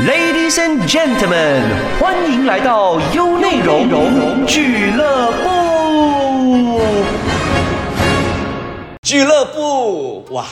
Ladies and gentlemen，欢迎来到优内容俱乐部。俱乐部哇！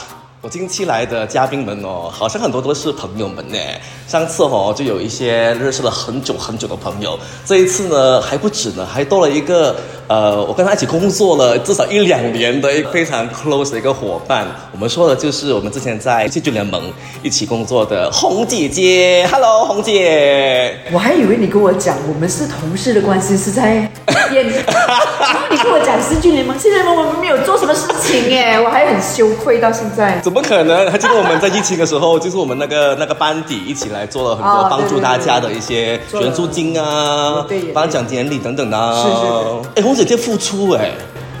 我近期来的嘉宾们哦，好像很多都是朋友们呢。上次哦，就有一些认识了很久很久的朋友，这一次呢还不止呢，还多了一个呃，我跟他一起工作了至少一两年的一个非常 close 的一个伙伴。我们说的就是我们之前在戏剧联盟一起工作的红姐姐。Hello，红姐。我还以为你跟我讲我们是同事的关系是在演，你跟我讲戏剧联盟，戏剧联盟我们没有做什么事情耶，我还很羞愧到现在。怎么可能？还记得我们在疫情的时候，就是我们那个那个班底一起来做了很多哦帮助大家的一些援助金啊颁奖典礼等等的啊。是是是哎，红姐姐付出哎。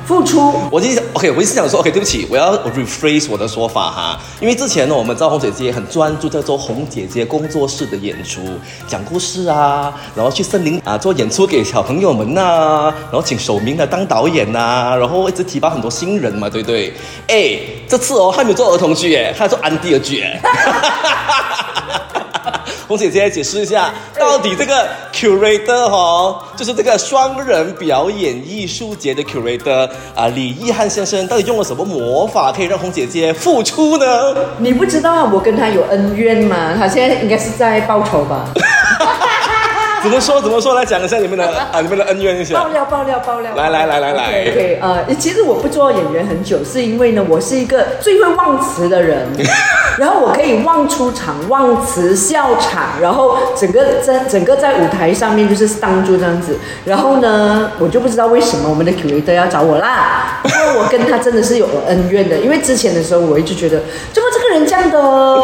付出我就想，OK，我一直想说，OK，对不起，我要 rephrase 我的说法哈，因为之前呢，我们知道红姐姐很专注在做红姐姐工作室的演出，讲故事啊，然后去森林啊做演出给小朋友们呐、然后请守明来当导演呐、然后一直提拔很多新人嘛，对不对？哎，这次哦，还没有做儿童剧哎，还要做安迪的剧哎。红姐姐解释一下，到底这个 curator 哦，就是这个双人表演艺术节的 curator 啊，李易汉先生到底用了什么魔法，可以让红姐姐复出呢？你不知道我跟他有恩怨吗？他现在应该是在报仇吧？怎么说？怎么说？来讲一下你们的 啊，你们的恩怨一下。爆料爆料爆料！来来来来来 OK，, OK，呃，其实我不做演员很久，是因为呢，我是一个最会忘词的人，然后我可以忘出场、忘词、笑场，然后整个在整个在舞台上面就是当住这样子。然后呢，我就不知道为什么我们的 curator 要找我啦，因为我跟他真的是有恩怨的，因为之前的时候我一直觉得，怎么这个人这样的？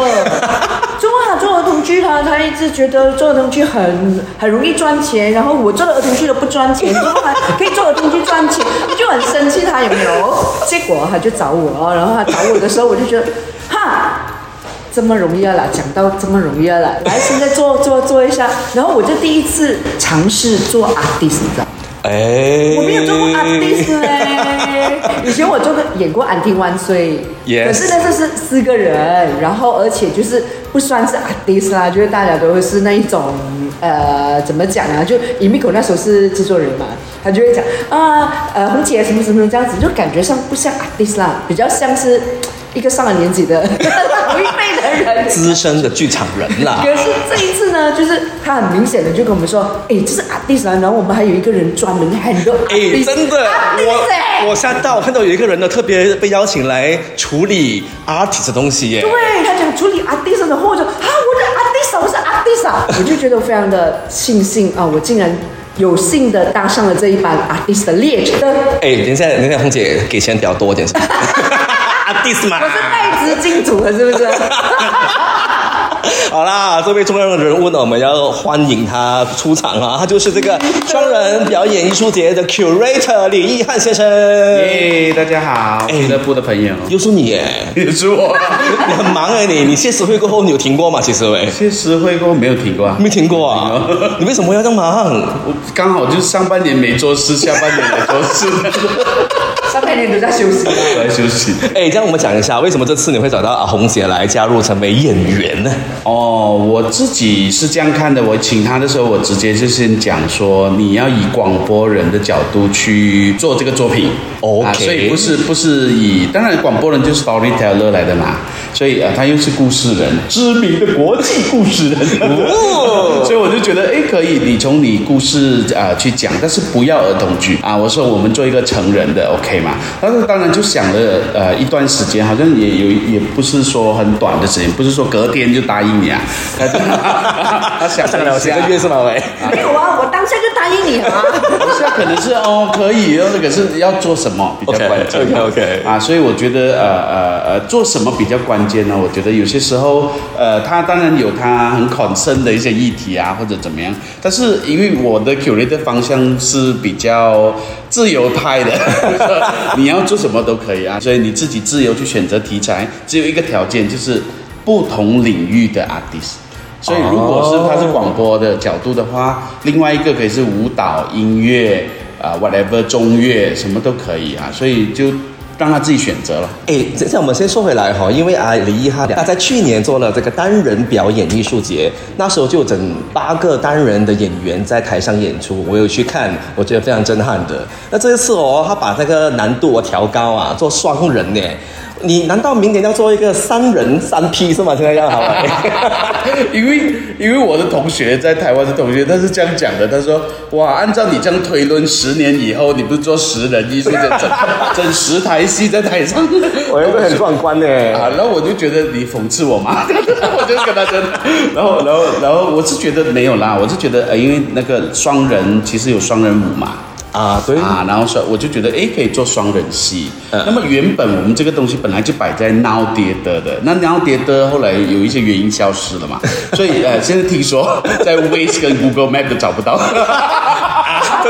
他做儿童剧他他一直觉得做儿童剧很很容易赚钱，然后我做的儿童剧都不赚钱，怎么还可以做儿童剧赚钱？我就很生气他有没有？结果他就找我，然后他找我的时候，我就觉得哈。这么容易了啦，讲到这么容易了啦，来现在做做做一下，然后我就第一次尝试做 artist，你知道？哎，我没有做过 artist 嘞，以前我做过演过《安亭万岁》可是呢这是四个人，然后而且就是不算是阿迪斯啦，就是大家都会是那一种呃怎么讲啊？就尹密口那时候是制作人嘛，他就会讲啊呃红姐什么什么这样子，就感觉上不像阿迪斯啦，比较像是一个上了年纪的 资深的剧场人啦可。是这一次呢，就是他很明显的就跟我们说，哎，这是 artist 啊，然后我们还有一个人专门 handle 哎，artist，真的我我吓到，我看到有一个人呢，特别被邀请来处理 artist 的东西耶。对他讲处理 artist 的货，我就啊，我的 artist 啊，我是 artist 啊，我就觉得非常的庆幸啊，我竟然有幸的搭上了这一班 artist 的列车。哎，等一下，等一下，红姐给钱比较多一点 ？artist 嘛我。是带资进组的，是不是？好啦，这位重要的人物呢，我们要欢迎他出场啊！他就是这个双人表演艺术节的 curator 李义汉先生。耶，大家好，俱乐部的朋友，又是你耶！又是我。你很忙哎，你你谢师会过后，你有停过吗？其实喂，谢师会过后没有停过啊？没停过啊！你为什么要这么忙？我刚好就是上半年没做事，下半年来做事，上半年都在休息。都在休息。哎，这样我们讲一下，为什么这次你会找到阿红姐来加入成为演员呢？哦，我自己是这样看的。我请他的时候，我直接就先讲说，你要以广播人的角度去做这个作品。OK 啊，所以不是不是以，当然广播人就是 storyteller 来的嘛，所以啊，他又是故事人，知名的国际故事人。哦 所以我就觉得，哎，可以，你从你故事啊、呃去讲，但是不要儿童剧啊。我说我们做一个成人的，OK 嘛？但是当然就想了呃一段时间，好像也有也不是说很短的时间，不是说隔天就答应你啊。他他想上了几个月是吗？喂，没有啊，我当下就答应你啊。不是啊，可能是哦，可以，可是要做什么比较 OK，关键 OK，OK 啊，所以我觉得呃呃呃，做什么比较关键呢？我觉得有些时候呃，他当然有他很 concern 的一些议题啊，或者怎么样，但是因为我的 curate 的方向是比较自由派的，你要做什么都可以啊，所以你自己自由去选择题材，只有一个条件就是不同领域的 artist。所以，如果是他是广播的角度的话，另外一个可以是舞蹈、音乐啊、whatever 中乐什么都可以啊。所以就让他自己选择了。哎，这样我们先说回来哈，因为啊，李一哈他在去年做了这个单人表演艺术节，那时候就整八个单人的演员在台上演出，我有去看，我觉得非常震撼的。那这一次哦，他把这个难度我调高啊，做双人呢。你难道明年要做一个三人三 P 是吗？现在要好了。因为因为我的同学在台湾的同学，他是这样讲的，他说：哇，按照你这样推论，十年以后你不是做十人艺术节，整 整十台戏在台上，我觉得很壮观呢。啊，然后我就觉得你讽刺我嘛，我就跟他争，然后然后然后我是觉得没有啦，我是觉得呃，因为那个双人其实有双人舞嘛。啊，对啊，然后说我就觉得哎，可以做双人戏。那么原本我们这个东西本来就摆在 Now Theater 的，那 Now Theater 后来有一些原因消失了嘛，所以呃，现在听说在 Waze 跟 Google Map 都找不到。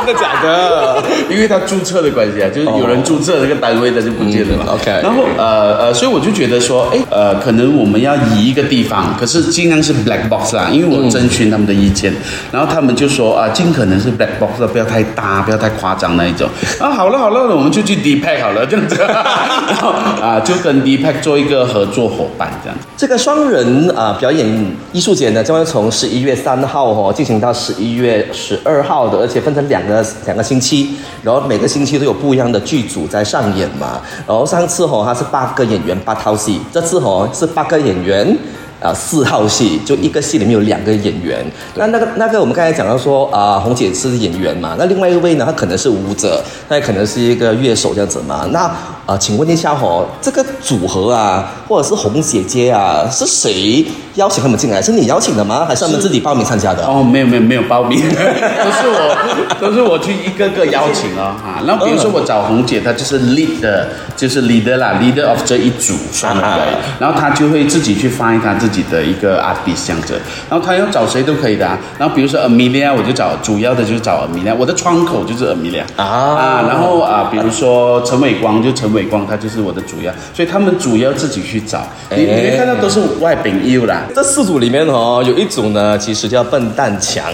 真的假的？因为他注册的关系啊，就是有人注册这个单位，他就不见了嘛。嗯 OK 然后呃呃，所以我就觉得说，哎呃，可能我们要移一个地方，可是尽量是 black box 啦，因为我征询他们的意见，然后他们就说啊，尽可能是 black box，不要太大，不要太夸张那一种。啊，好了好了，我们就去 D Pack 好了，这样子。然后啊，就跟 D Pack 做一个合作伙伴这样。这个双人啊、表演艺术节呢，将会从十一月三号哦进行到十一月十二号的，而且分成两个两个星期，然后每个星期都有不一样的剧组在上演嘛。然后上次吼他是八个演员八套戏，这次吼是八个演员。啊，四号戏就一个戏里面有两个演员，那那个那个我们刚才讲到说啊，红姐是演员嘛，那另外一位呢，他可能是舞者，那也可能是一个乐手这样子嘛。那啊，请问一下哦，这个组合啊，或者是红姐姐啊，是谁邀请他们进来？是你邀请的吗？还是他们自己报名参加的？哦，没有没有没有报名，都是我都是我去一个个邀请哦哈。然后比如说我找红姐，她就是 lead 的，就是 leader 啦，leader of 这一组双人表演，然后她就会自己去 find 她自己的一个 artist 这样子，然后他要找谁都可以的啊。然后比如说 Amelia，我就找主要的就是找 Amelia，我的窗口就是 Amelia 啊。啊，然后啊，比如说陈伟光就陈伟光，他就是我的主要，所以他们主要自己去找，你你会看到都是外宾 U 啦。这四组里面哦，有一组呢，其实叫笨蛋强，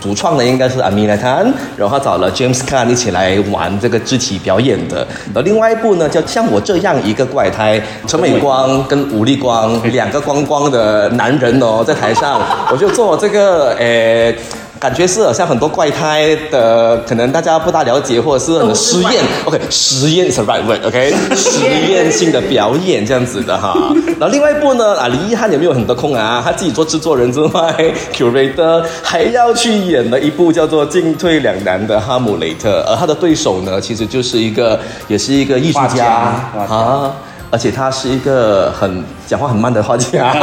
主创的应该是 Amelia Tan，，然后他找了 James Caan 一起来玩这个肢体表演的。然后另外一部呢，叫像我这样一个怪胎，陈伟光跟吴立光两个光光的男人哦，在台上，我就做这个诶。感觉是好像很多怪胎的，可能大家不大了解，或者是很实验。OK，实验 right word，OK，实验性的表演这样子的哈。然后另外一部呢，啊，李一翰有没有很多空啊？他自己做制作人之外，curator 还要去演了一部叫做《进退两难》的《哈姆雷特》，而他的对手呢，其实就是一个，也是一个艺术家啊。而且他是一个很讲话很慢的画家，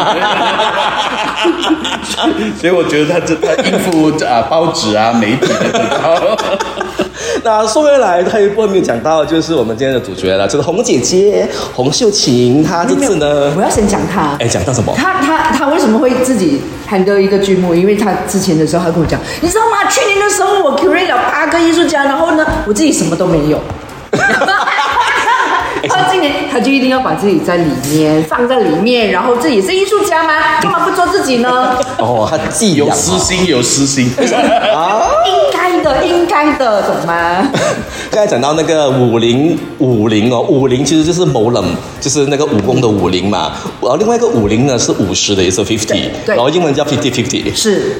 所以我觉得他这他应付啊报纸啊媒体的很高。那说回来，还有一部分没有讲到，就是我们今天的主角了，就是红姐姐洪秀琴，她这次呢我，要先讲她。哎，讲到什么？她她她为什么会自己 handle 一个剧目？因为她之前的时候，她跟我讲，你知道吗？去年的时候我 curate 了八个艺术家，然后呢，我自己什么都没有。他今年他就一定要把自己在里面放在里面，然后自己是艺术家吗？干嘛不做自己呢？哦，他既有私心，有私心。应该的，应该的，懂吗？刚才讲到那个武林，武林哦，武林其实就是某冷，就是那个武功的武林嘛。然后另外一个武林呢是五十的，也是 fifty，然后英文叫 fifty fifty。是。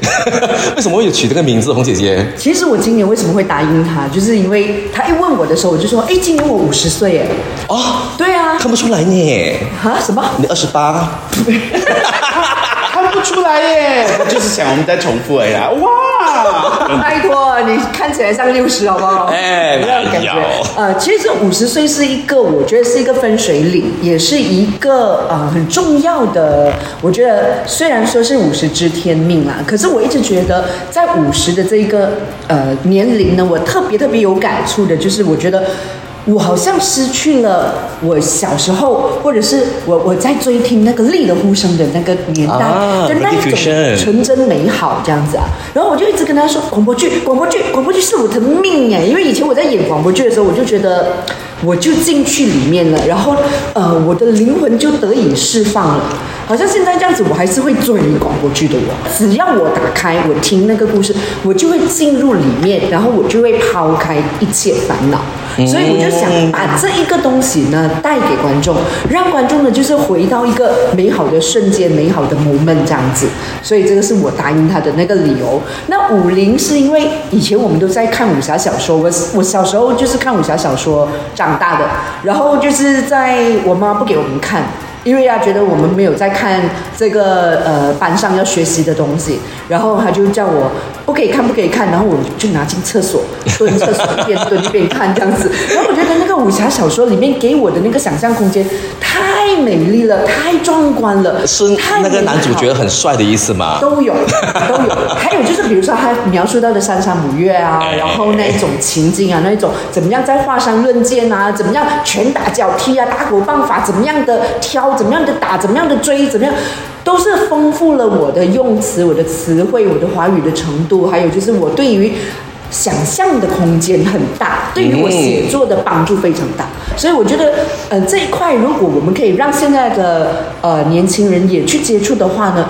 为什么会有取这个名字，红姐姐？其实我今年为什么会答应他，就是因为他一问我的时候，我就说，哎，今年我五十岁耶。哦，对啊。看不出来呢，啊？什么？你二十八。看不出来耶，我就是想我们再重复而已啦。哇，拜托，你看起来像六十好不好？哎没有感觉。呃，其实五十岁是一个，我觉得是一个分水岭，也是一个呃很重要的。我觉得虽然说是五十知天命啦，可是我一直觉得在五十的这一个呃年龄呢，我特别特别有感触的，就是我觉得。我好像失去了我小时候，或者是我我在追听那个力的呼声的那个年代那一种纯真美好这样子啊。然后我就一直跟他说，广播剧，广播剧，广播剧是我的命哎！因为以前我在演广播剧的时候，我就觉得我就进去里面了，然后呃，我的灵魂就得以释放了。好像现在这样子，我还是会追广播剧的我。只要我打开，我听那个故事，我就会进入里面，然后我就会抛开一切烦恼。所以我就想把这一个东西呢带给观众，让观众呢就是回到一个美好的瞬间、美好的 moment 这样子。所以这个是我答应他的那个理由。那武林是因为以前我们都在看武侠小说，我我小时候就是看武侠小说长大的，然后就是在我妈不给我们看。因为他觉得我们没有在看这个呃班上要学习的东西，然后他就叫我不可以看，不可以看，然后我就拿进厕所蹲厕所一边蹲一边看这样子。然后我觉得那个武侠小说里面给我的那个想象空间太美丽了，太壮观了，是太那个男主角很帅的意思吗？都有，都有。还有就是，比如说他描述到的三山五岳啊，哎然后那一种情境啊，那一种怎么样在华山论剑啊，怎么样拳打脚踢啊，打狗棒法怎么样的挑，怎么样的打，怎么样的追，怎么样，都是丰富了我的用词、我的词汇、我的华语的程度，还有就是我对于。想象的空间很大，对于我写作的帮助非常大，所以我觉得，呃，这一块如果我们可以让现在的呃年轻人也去接触的话呢，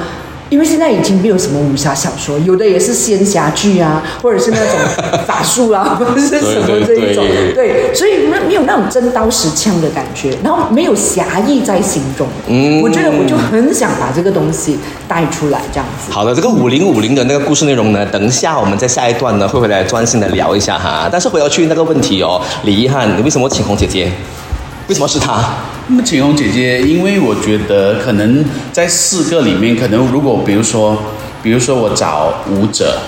因为现在已经没有什么武侠小说，有的也是仙侠剧啊，或者是那种法术啊，或者是什么这一种，对所以没没有那种真刀实枪的感觉，然后没有侠义在心中，嗯我觉得我就很想把这个东西带出来，这样子。好的，这个五零五零的那个故事内容呢，等一下我们在下一段呢会回来专心的聊一下哈。但是回到去那个问题哦，李一汉，你为什么请红姐姐？为什么是她？那么晴红姐姐，因为我觉得可能在四个里面，可能如果比如说，比如说我找舞者，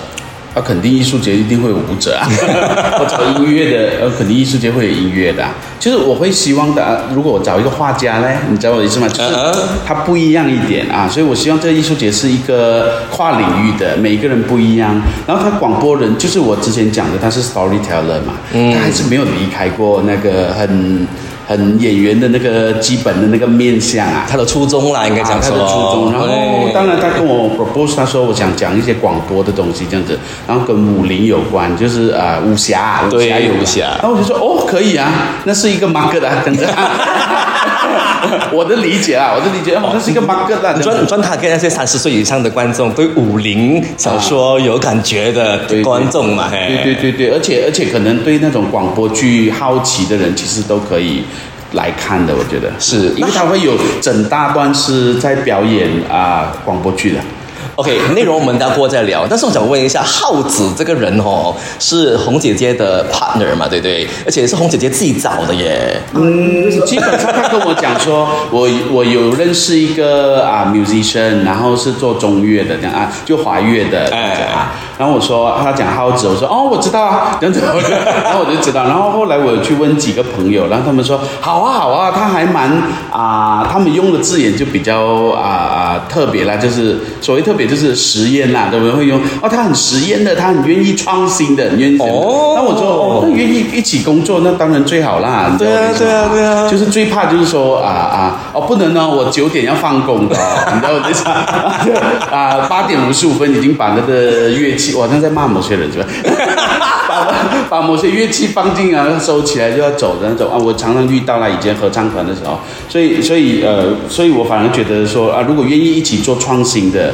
啊，肯定艺术节一定会有舞者啊。我找音乐的，呃，肯定艺术节会有音乐的、啊。就是我会希望的，啊如果我找一个画家呢，你知道我的意思吗？就是嗯嗯它不一样一点啊，所以我希望这个艺术节是一个跨领域的，每一个人不一样。然后他广播人，就是我之前讲的，他是 storyteller 嘛，他还是没有离开过那个很。很演员的那个基本的那个面相啊，他的初衷啦，应该讲啊他。的初衷。然后对当然他跟我 propose，他说我想讲一些广播的东西这样子，然后跟武林有关，就是啊、武侠，武侠有武侠然后我就说哦可以啊，那是一个 market 啊，等着。我的理解啊，我的理解，好像是一个这样子专专他给那些三十岁以上的观众对武林小说有感觉的观众嘛，对对对对，而且而且可能对那种广播剧好奇的人，其实都可以来看的，我觉得。是。因为他会有整大段是在表演啊、广播剧的。OK，内容我们等下过再聊。但是我想问一下，浩子这个人哦，是红姐姐的 partner 嘛，对不对？而且是红姐姐自己找的耶。嗯，基本上他跟我讲说，我 我有认识一个啊 musician，然后是做中乐的这样啊，就华乐的这样子啊。然后我说他讲浩子，我说哦我知道啊，这样子，然后我就知道。然后后来我有去问几个朋友，然后他们说好啊好啊，他还蛮啊，他们用的字眼就比较啊啊特别啦，就是所谓特别就是实验啦，对不对？会用哦，他很实验的，他很愿意创新的，很愿意。哦那我说哦，那愿意一起工作，那当然最好啦。对啊对啊对啊就是最怕就是说啊啊哦不能呢，我九点要放工的、哦，你知道我的意思吗？啊八点五十五分已经把那个乐器，我好像在骂某些人是吧？把把某些乐器放进啊收起来就要走的那种啊，我常常遇到了以前合唱团的时候，所以所以呃，所以我反而觉得说啊，如果愿意一起做创新的。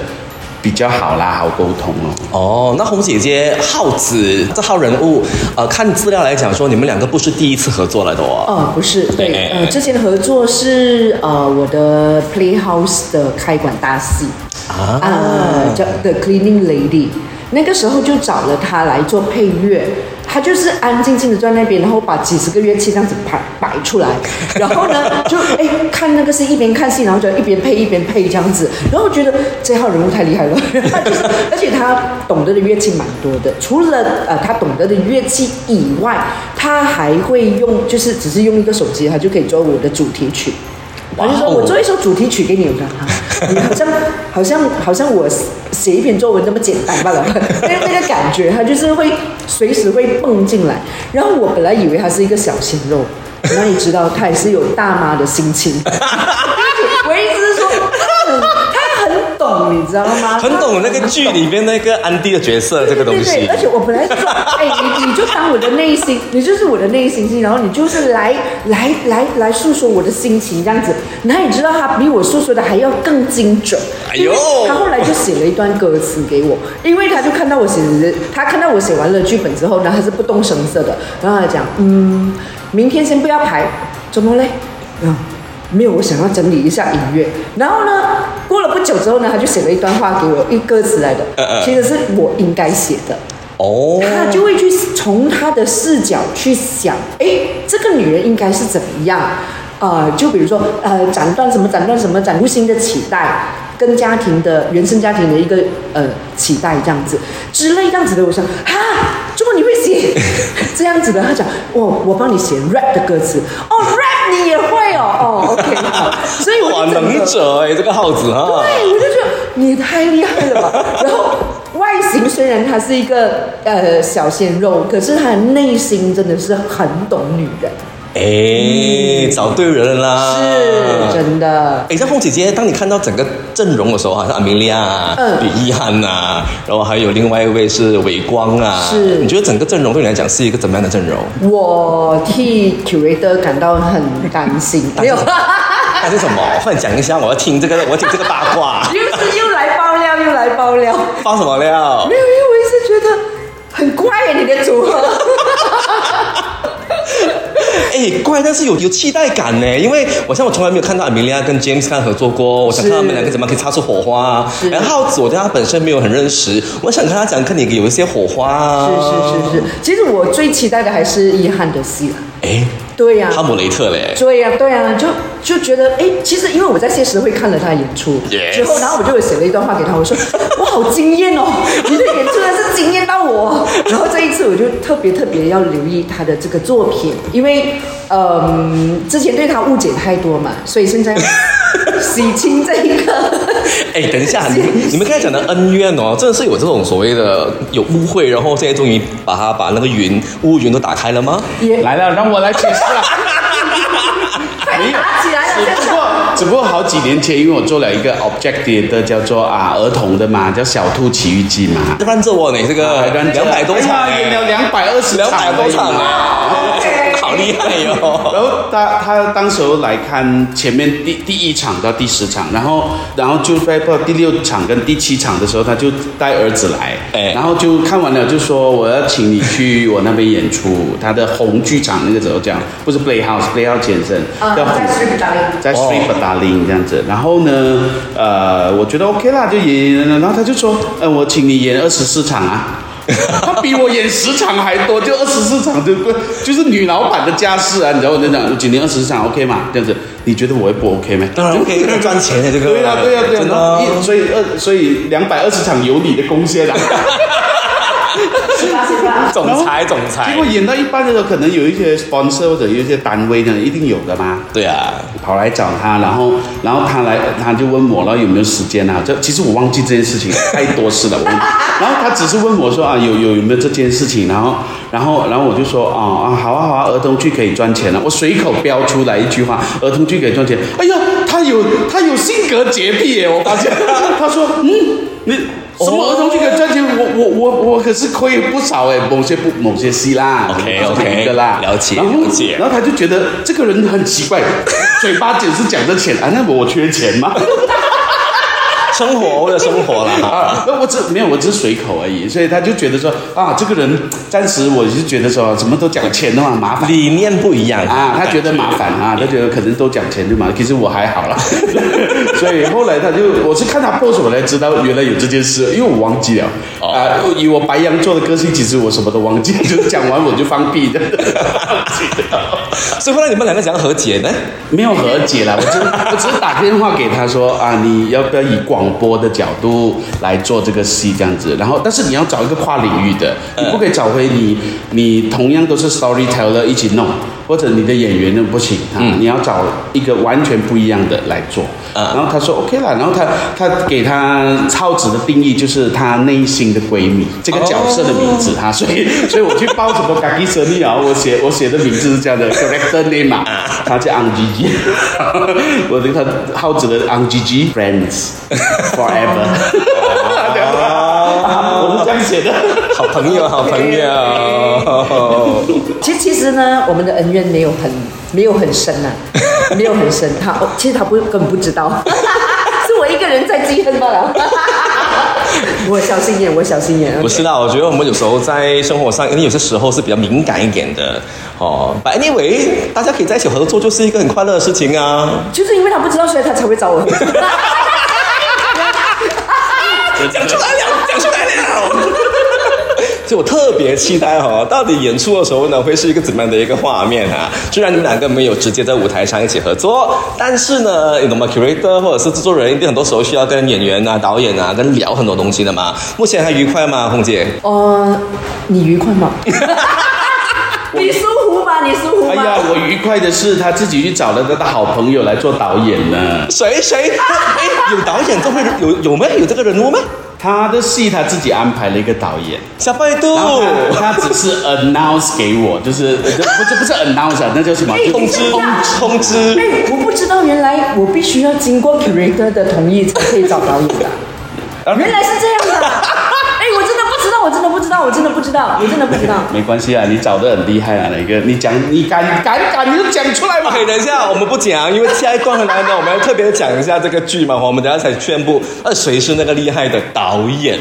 比较好啦，好沟通哦。哦，那红姐姐浩子这号人物，呃，看资料来讲说，你们两个不是第一次合作了的哦。哦，不是，哎对，呃，之前合作是呃我的 Playhouse 的开馆大戏。啊。呃叫 The Cleaning Lady，那个时候就找了她来做配乐，他就是安静静的在那边，然后把几十个乐器这样子摆摆出来，然后呢 就哎看那个是一边看戏，然后就一边配一边配这样子，然后我觉得这号人物太厉害了，他就是而且他懂得的乐器蛮多的，除了呃他懂得的乐器以外，他还会用就是只是用一个手机，他就可以做我的主题曲。他就说：“哇哦我做一首主题曲给你。”我看：“哈，你好像好像好像我写一篇作文那么简单罢了。那那个感觉，他就是会随时会蹦进来。然后我本来以为他是一个小鲜肉，哪里知道他也是有大妈的心情。我意思是说，他很他很懂，你知道吗？很懂那个剧里面那个安迪的角色这个东西对对对，而且我本来是说，哎，你你就当我的内心，你就是我的内心戏，然后你就是来 来来来诉说我的心情这样子。哪里知道他比我诉说的还要更精准？哎呦他后来就写了一段歌词给我，因为他就看到我写的，他看到我写完了剧本之后呢，他是不动声色的，然后他讲，嗯，明天先不要排，怎么嘞？嗯。没有，我想要整理一下音乐。然后呢，过了不久之后呢，他就写了一段话给我，一歌词来的其实是我应该写的。哦，他就会去从他的视角去想，哎，这个女人应该是怎么样？呃，就比如说，呃，斩断什么，斩断什么，斩无形的期待，跟家庭的原生家庭的一个呃期待这样子之类这样子的。我想，哈，怎么你会写 这样子的？他讲，我我帮你写 rap 的歌词，哦，rap 你也会哦，哦，OK，好，所以我能者哎，这个耗子哈。对，我就觉得你太厉害了吧。然后外形虽然他是一个呃小鲜肉，可是他的内心真的是很懂女人，哎，找对人了啦。是真的。哎，像凤姐姐，当你看到整个阵容的时候，好像阿米利亚、嗯李易涵呐，然后还有另外一位是伟光啊，是你觉得整个阵容对你来讲是一个怎么样的阵容？我替 curator 感到很担心，没有，那是什么？快点讲一下，我要听这个，我要听这个八卦。又是又来爆料，又来爆料，爆什么料没？有，因为我一直觉得很怪耶，你的组合。哎，怪，但是有有期待感呢，因为我像我从来没有看到阿米莉亚跟 James Caan 合作过，我想看他们两个怎么可以擦出火花啊。然后耗子，我对他本身没有很认识，我想看他讲跟你有一些火花啊。是是是是，其实我最期待的还是遗憾的戏了。哎，对呀、哈姆雷特嘞。对呀、对呀、就就觉得，哎，其实因为我在谢实会看了他的演出之后，然后我就有写了一段话给他，我说，我好惊艳哦，你的演出真是惊艳到我。然后这一次我就特别特别要留意他的这个作品，因为，嗯，之前对他误解太多嘛，所以现在洗清这一个。哎，等一下，你你们刚才讲的恩怨哦，真的是有这种所谓的有误会，然后现在终于把它把那个云乌云都打开了吗？也来了，让我来解释 了。没有只不过只不过好几年前，因为我做了一个 objective 的叫做啊儿童的嘛，叫《小兔奇遇记》嘛。让着我呢，这个两百多场哎呀演了两百二十两百多场哎。哎，好厉害哟！然后他他当时候来看前面第第一场到第十场，然后然后就在到第六场跟第七场的时候，他就带儿子来，哎然后就看完了就说我要请你去 我那边演出，他的红剧场那个时候讲不是 Playhouse，Playhouse 前身呃，叫在 Street Darling 在哦 Street b a d a l i n g 这样子，然后呢，呃，我觉得 OK 啦，就演，然后他就说，呃，我请你演二十四场啊。他 比我演十场还多，就二十四场，就就是女老板的家事啊，你知道我在讲，我今年二十四场 OK 嘛？这样子，你觉得我会不 OK 吗？当然 OK，在赚钱的这个，对啊、对啊、对呀、真的然后啊。所以二所以两百二十场有你的贡献啊。总裁，总裁结果，演到一半的时候，可能有一些 sponsor 或者有一些单位呢，一定有的嘛。对啊，跑来找他，然后然后他来，他就问我，然后有没有时间啊？这其实我忘记这件事情，太多事了。我问 然后他只是问我说啊，有有有没有这件事情？然后然后然后我就说啊啊，好啊好啊，儿童剧可以赚钱了。我随口标出来一句话，儿童剧可以赚钱。哎呀，他有他有性格洁癖耶，我发现。他说嗯，你。什么儿童剧可以赚钱？我我我我可是亏不少哎，某些不某些戏啦 OK，OK，这是一个啦，了解了解然后他就觉得这个人很奇怪，嘴巴总是讲着钱啊，那我缺钱吗？生活为了生活啦。啊，那我只没有，我只是随口而已，所以他就觉得说啊，这个人暂时我是觉得说什么都讲钱的嘛，麻烦。理念不一样啊，他觉得麻烦啊，他觉得可能都讲钱就麻烦，其实我还好啦。所以后来他就，我是看他 post 我才知道原来有这件事，因为我忘记了啊。以我白羊座的个性，其实我什么都忘记，就是讲完我就放 屁的。忘记了所以后来你们两个怎样和解呢？没有和解了，我只 我只是打电话给他说啊，你要不要以广播的角度来做这个戏这样子？然后，但是你要找一个跨领域的，你不可以找回你你同样都是 storyteller 一起弄，或者你的演员呢不行啊，你要找一个完全不一样的来做。然后他说 OK 了，然后他他给他超子的定义就是他内心的闺蜜这个角色的名字哈，所以所以我去报什么 g a g i 生意啊，我写我写的名字是这样的 character name 啊，他叫 Ang Gigi，我的他耗子的 Ang Gigi friends forever，我是这样写的。好朋友，好朋友。其实其实呢，我们的恩怨没有很没有很深呐、没有很深。他哦其实他不根本不知道，是我一个人在记恨罢了。我小心眼，我小心眼。不是啦，我觉得我们有时候在生活上，因为有些时候是比较敏感一点的哦。But anyway，大家可以在一起合作，就是一个很快乐的事情啊。就是因为他不知道，所以他才会找我。讲出来了，讲出来了。所以我特别期待哈、到底演出的时候呢，会是一个怎么样的一个画面啊？虽然你们两个没有直接在舞台上一起合作，但是呢，你懂吗？curator 或者是制作人，一定很多时候需要跟演员啊、导演啊，跟聊很多东西的嘛。目前还愉快吗，红姐？呃，你愉快吗？你舒服吗？你舒服吗？哎呀，我愉快的是他自己去找了他的好朋友来做导演呢。谁谁？哎，有导演这会有有没有这个人物吗？他的戏他自己安排了一个导演，小拜杜他他只是 announce 给我，就是不是不是 announce，啊那叫什么？通知通知通知。哎，我不知道，原来我必须要经过 curator 的同意才可以找导演的。原来是这样的。哎，我真的不知道，我真的不知道，我真的不知道，我真的不知道。没关系啊，你找的很厉害啊，哪个？你讲，你敢敢敢，你就讲出来嘛。OK，等一下，我们不讲，因为下一段很难的，我们要特别讲一下这个剧嘛，我们等下才宣布，呃，谁是那个厉害的导演。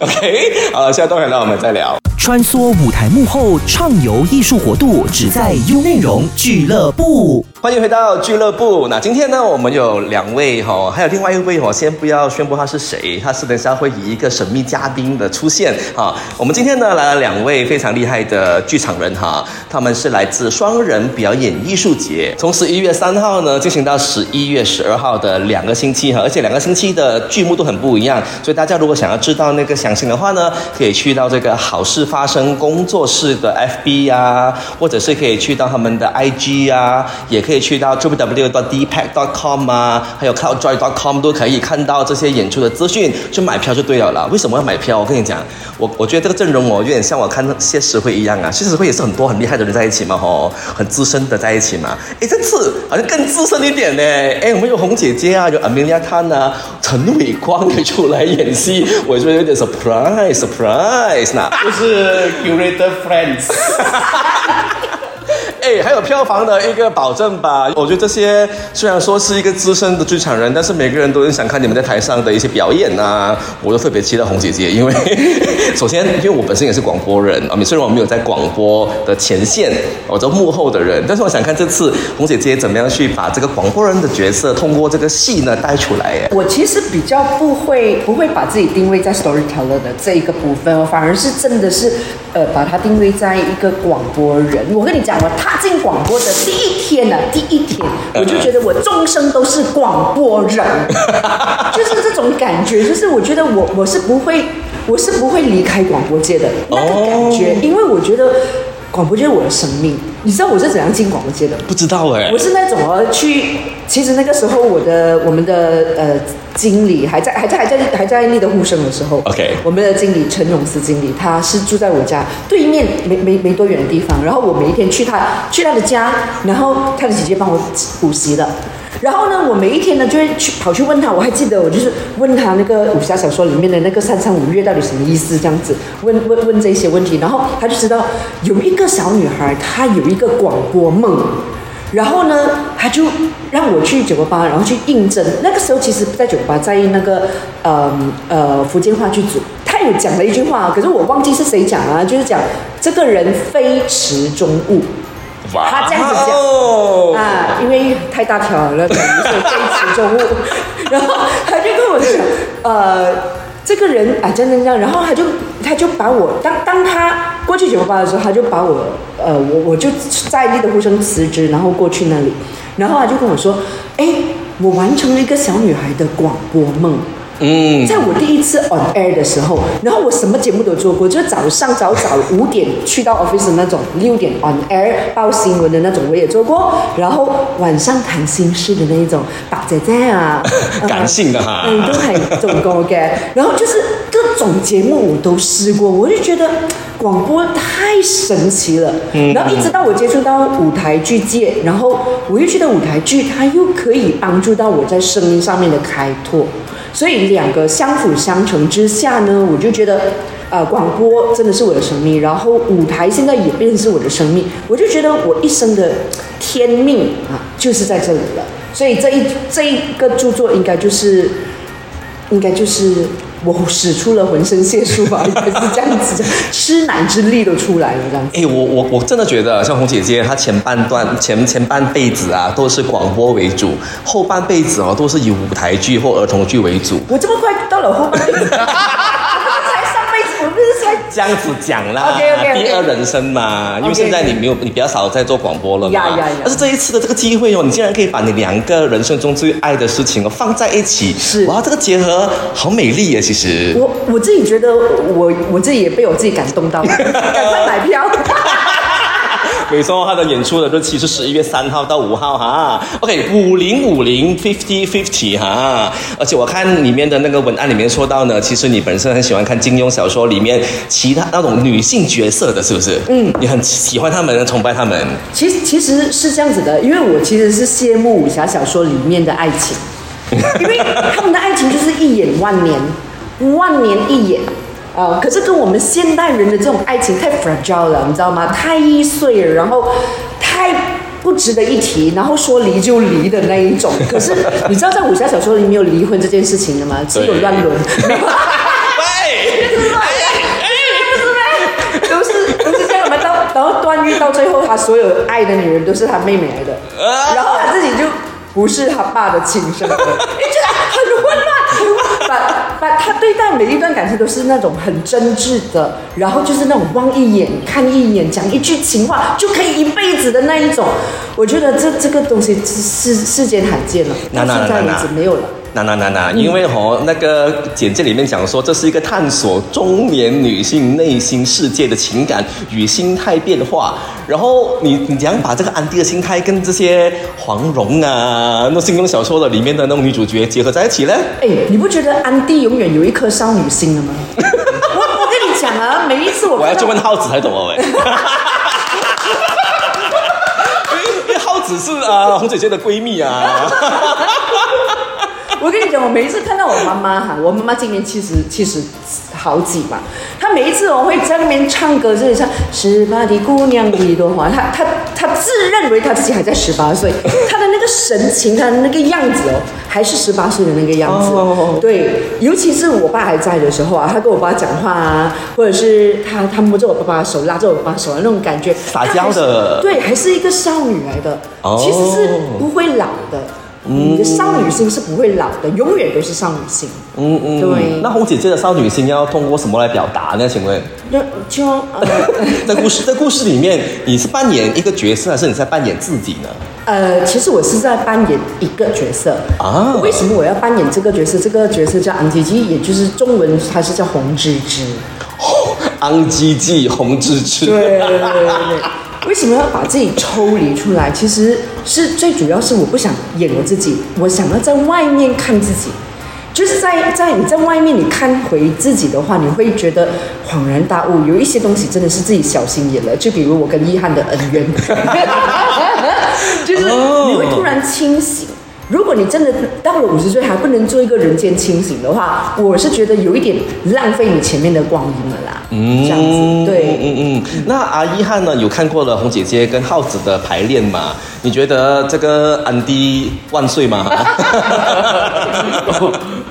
OK，好，下一段很难，我们再聊。穿梭舞台幕后，畅游艺术国度，只在优内容俱乐部。欢迎回到俱乐部。那今天呢，我们有两位哈、还有另外一位哈、先不要宣布他是谁，他是等下会以一个神秘嘉宾的出现哈、我们今天呢来了两位非常厉害的剧场人哈、他们是来自双人表演艺术节，从十一月三号呢进行到十一月十二号的两个星期哈，而且两个星期的剧目都很不一样，所以大家如果想要知道那个详情的话呢，可以去到这个好事发生工作室的 FB 呀、或者是可以去到他们的 IG 啊，也可以去到 www.dpack.com 啊，还有 cloudjoy.com 都可以看到这些演出的资讯，去买票就对了啦。为什么要买票？我跟你讲，我我觉得这个阵容哦，有点像我看谢实会一样啊。谢实会也是很多很厉害的人在一起嘛，吼，很资深的在一起嘛。诶，这次好像更资深一点呢。诶，我们有红姐姐啊，有 Amelia Tan 啊，陈伟光也出来演戏，我觉得有点 surprise surprise 呐。就是 curator friends。还有票房的一个保证吧。我觉得这些虽然说是一个资深的剧场人，但是每个人都很想看你们在台上的一些表演呐、我都特别期待红姐姐，因为首先，因为我本身也是广播人啊，虽然我没有在广播的前线，我在幕后的人，但是我想看这次红姐姐怎么样去把这个广播人的角色通过这个戏呢带出来。哎，我其实比较不会不会把自己定位在 storyteller 的这一个部分哦，反而是真的是呃把它定位在一个广播人。我跟你讲，我踏进广播的第一天呢、第一天 我就觉得我终生都是广播人，就是这种感觉，就是我觉得我我是不会我是不会离开广播界的那个感觉，因为我觉得广播就是我的生命。你知道我是怎样进广播界的吗？不知道哎我，是那种哦，去，其实那个时候我的我们的呃经理还在还在还在还在立德呼声的时候 OK 我们的经理陈永思经理，他是住在我家对面没没没多远的地方，然后我每一天去他去他的家，然后他的姐姐帮我补习的。然后呢，我每一天呢就会去跑去问他，我还记得我就是问他那个武侠小说里面的那个三山五岳到底什么意思，这样子问问问这些问题，然后他就知道有一个小女孩，她有一个广播梦，然后呢，他就让我去酒吧，然后去应征。那个时候其实不在酒吧，在那个呃呃福建话剧组，他有讲了一句话，可是我忘记是谁讲啊，就是讲这个人非池中物。他这样子讲哦啊，因为太大条了，等于是非池重物。然后他就跟我讲，呃，这个人啊，这样这样这样，然后他就他就把我当当他过去九八八的时候，他就把我呃，我我就在立的呼声辞职，然后过去那里，然后他就跟我说，哎，我完成了一个小女孩的广播梦。嗯，在我第一次 on air 的时候，然后我什么节目都做过，就是早上早早五点去到 office 的那种，六点 on air 报新闻的那种我也做过，然后晚上谈心事的那一种，白姐姐啊，感性的哈。嗯，都係做過嘅。然後就是各種節目我都試過，我就覺得廣播太神奇了。然後一直到我接觸到舞台劇界，然後我又覺得舞台劇它又可以幫助到我在聲音上面的開拓，所以两个相辅相成之下呢，我就觉得。呃，广播真的是我的生命，然后舞台现在也变成是我的生命，我就觉得我一生的天命啊，就是在这里了。所以这一这一个著作应该就是，应该就是我使出了浑身解数吧，應該是这样子，吃奶之力都出来了，这样子。哎，我我我真的觉得，像红姐姐，她前半段前前半辈子啊，都是广播为主，后半辈子哦，都是以舞台剧或儿童剧为主。我这么快到了后半 不是才這樣子讲啦第二人生嘛，因為 OK，OK 現在你没有你比较少在做广播了嘛。呀呀呀但是这一次的这个机会哦，你竟然可以把你两个人生中最爱的事情哦放在一起，是哇，这个结合好美丽啊，其实。我我自己觉得我我自己也被我自己感动到了，赶快买票。沒錯，他的演出的日期是十一月三号到五号哈。OK，五零五零 fifty fifty 哈。而且我看里面的那个文案里面说到呢，其实你本身很喜欢看金庸小说里面其他那种女性角色的，是不是？嗯，你很喜欢他们，崇拜他们。其实其实是这样子的，因为我其实是羡慕武侠小说里面的爱情，因为他们的爱情就是一眼万年，万年一眼。呃，可是跟我们现代人的这种爱情太 fragile 了，你知道吗？太易碎了，然后太不值得一提，然后说离就离的那一种。可是你知道在武侠小说里没有离婚这件事情的吗？只有亂倫。沒 有喂，都是都是这样，我們到然后段誉到最后，他所有爱的女人都是他妹妹来的，然后他自己就不是他爸的亲生的，你觉得很混亂，很混亂。把把他对待每一段感情都是那种很真挚的，然后就是那种望一眼看一眼，讲一句情话就可以一辈子的那一种。我觉得这这个东西是世间罕见了，到现在为止没有了。那那那那，因为哦，那个简介里面讲说，这是一个探索中年女性内心世界的情感与心态变化。然后你你怎样把这个安迪的心态跟这些黄蓉啊，那金庸小说的里面的那种女主角结合在一起呢？哎，你不觉得安迪永远有一颗少女心了吗？我我跟你讲啊，每一次我我要去问耗子才懂哦，喂。因為耗子是啊，红姐姐的闺蜜啊。我跟你讲，我每一次看到我妈妈哈，我妈妈今年七十七十好几嘛，她每一次我会在那边唱歌，就是唱十八的姑娘一朵花，她她她自认为她自己还在十八岁，她的那个神情，她的那个样子哦，还是十八岁的那个样子。哦对，尤其是我爸还在的时候啊，她跟我爸讲话啊，或者是她她摸着我爸爸的手，拉着我爸爸手啊那种感觉，撒娇的对，还是一个少女来的，哦其实是不会老的。你的少女心是不会老的，永远都是少女心。嗯嗯，对那红姐姐的少女心要通过什么来表达呢？请问？那就呃 在故事在故事里面，你是扮演一个角色，还是你在扮演自己呢？呃，其实我是在扮演一个角色啊为什么我要扮演这个角色？这个角色叫安吉吉，也就是中文它是叫红芝芝。昂吉吉，红芝芝。對對對對對。為什么要把自己抽离出来？其实是最主要是我不想演我自己，我想要在外面看自己。就是在在你在外面你看回自己的话，你会觉得恍然大悟，有一些东西真的是自己小心眼了。就比如我跟易翰的恩怨，就是你会突然清醒。如果你真的到了五十岁还不能做一个人间清醒的话，我是觉得有一点浪费你前面的光阴了啦。嗯，这样子对。嗯嗯嗯。那阿一翰呢？有看过了红姐姐跟耗子的排练嘛？你觉得这个安迪萬歲嗎？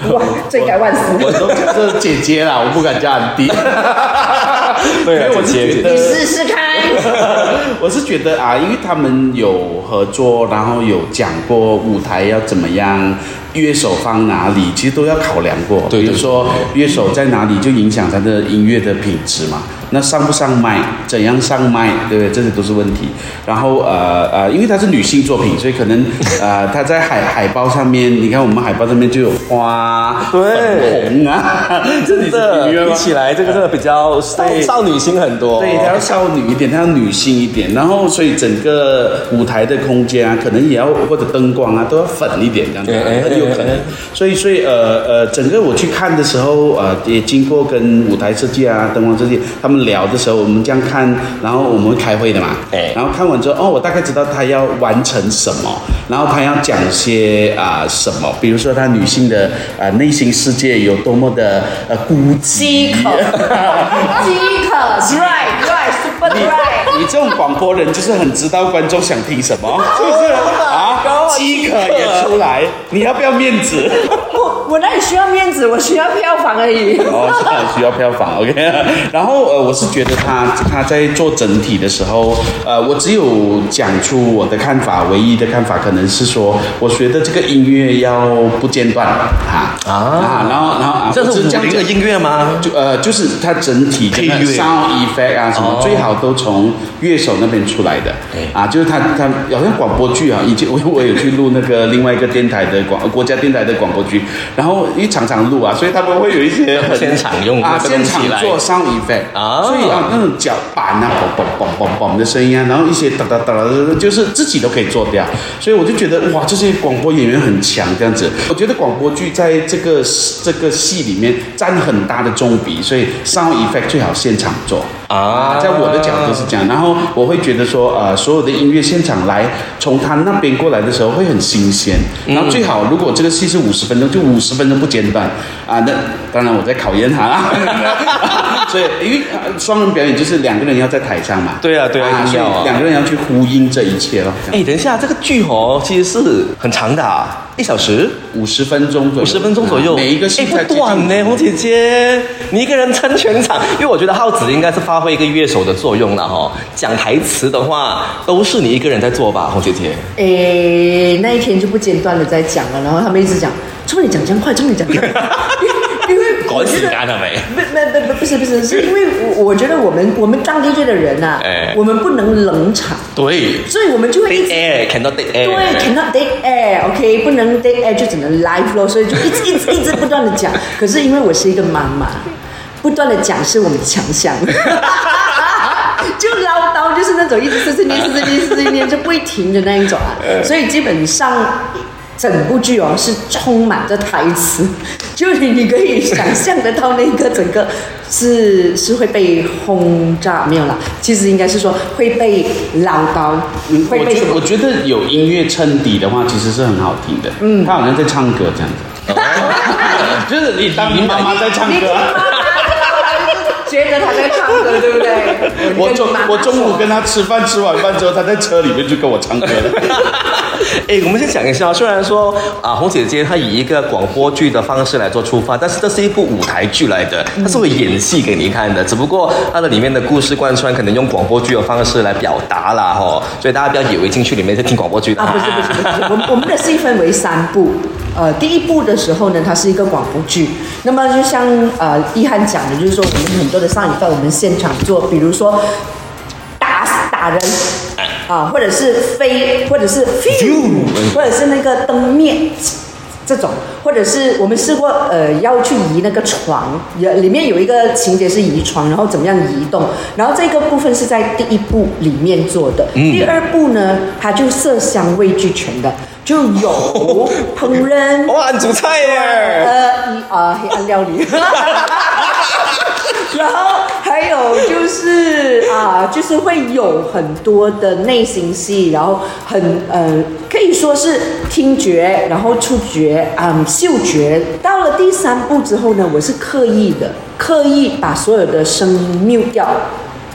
哇，罪该万死！我都这姐姐啦，我不敢叫安迪。对啊，我姐姐你得，試試看。我是觉得啊，因为他们有合作，然后有讲过舞台要怎么样，乐手放哪里，其实都要考量過。對對比如说乐手在哪里，就影响他的音乐的品质嘛。那上不上麦，怎样上麦，对不对？这些都是问题。然后呃呃，因为它是女性作品，所以可能呃，它在海海报上面，你看我们海报上面就有花、对粉红啊，这里比起来，这个真的比较少少女心很多。对，它要少女一点，它要女性一点，然后所以整个舞台的空间啊，可能也要或者灯光啊，都要粉一点这样子，很有可能。所以所以呃呃，整个我去看的时候，呃，也经过跟舞台设计啊、灯光设计他们聊的时候，我们这样看，然后我们会开会的嘛，哎然后看完之后，哦，我大概知道他要完成什么，然后他要讲些啊、什么，比如说他女性的啊、内心世界有多么的呃孤寂。饥渴，饥渴，right right。你你这种广播人就是很知道观众想听什么，是不是啊？饥渴也出来，你要不要面子？我我哪里需要面子，我需要票房而已。哦，是啊，需要票房，OK。然后呃，我是觉得他他在做整体的时候，呃，我只有讲出我的看法，唯一的看法可能是说，我觉得这个音乐要不间断啊啊然后然后啊，这是讲五零的音乐吗？就呃，就是它整体的配乐 sound effect 啊什么，哦最好都从乐手那边出来的哎。啊，就是他他好像广播剧啊，以前 我我有去录那个另外一个电台的广国家电台的广播剧，然后因为常常录啊，所以他们会有一些很现场用啊，现场做 sound effect 啊所以啊那种脚板啊，嘣嘣嘣嘣嘣的声音啊，然后一些哒哒哒哒，就是自己都可以做掉，所以我就觉得哇，这些广播演员很强这样子。我觉得广播剧在这个这个戏里面占很大的重比，所以 sound effect 最好现场做啊。在我的角度是这样，然后我会觉得说，呃，所有的音乐现场来，从他那边过来的时候会很新鲜，然后最好如果这个戏是五十分钟，就五十分钟不间断。啊。那当然我在考验他。啦，所以因为呃双人表演就是两个人要在台上嘛，对啊对啊所以两个人要去呼应这一切咯。哎，等一下，这个剧哦，其实是很长的、啊，一小时。五十分钟左右，五十分钟左右，啊每一个戏哎不短呢，红姐姐，你一个人撑全场，因为我觉得浩子应该是发挥一个乐手的作用了哈、讲台词的话，都是你一个人在做吧，红姐姐。诶，那一天就不间断的在讲了，然后他们一直讲，怎么你讲这样快，怎么你讲这样快？因为因为 我觉得了没？不不不不是不是，是因为我我觉得我们我们当 DJ 的人呐、哎我们不能冷场，对所以我们就会一直 cannot take air。对，cannot take air，OK，、不能 take air 就只能 live 咯，所以就一直一直一直不断的讲。可是因为我是一个妈妈，不断的讲是我们的强项，就唠叨就是那种一直碎碎念、碎碎念、碎碎念就不会停的那一种啊。所以基本上整部剧哦是充满着台词，就你你可以想象得到那个整个是是会被轰炸没有啦，其实应该是说会被唠叨，嗯，会被我觉得我觉得有音乐衬底的话，其实是很好听的。嗯，他好像在唱歌这样子，就是你当你妈妈在唱歌。觉得他在唱歌，对不对？我中我中午跟他吃饭，吃完饭之后，他在车里面就跟我唱歌了。哎，我们先讲一下，虽然说啊，红姐姐她以一个广播剧的方式来做出发，但是这是一部舞台剧来的，她是会演戏给你看的，只不过它的里面的故事贯穿可能用广播剧的方式来表达啦，吼，所以大家不要以为进去里面在听广播剧的。啊，不是不是不是，我们我们的戏分为三部。呃，第一部的时候呢，它是一个广播剧。那么就像呃一涵讲的，就是说我们很多的上瘾，在我们现场做，比如说打打人啊，或者是飞，或者是 phew，或者是那个灯灭。这种，或者是我们试过，呃，要去移那个床，也里面有一个情节是移床，然后怎么样移动，然后这个部分是在第一部里面做的。第二部呢，它就色香味俱全的，就有 烹饪，哇，你煮菜耶！呃，一啊黑暗料理，然后还有就是啊，就是会有很多的内心戏，然后很呃，可以说是听觉，然后触觉，嗯，嗅觉。到了第三步之后呢，我是刻意的，刻意把所有的声音 mute 掉。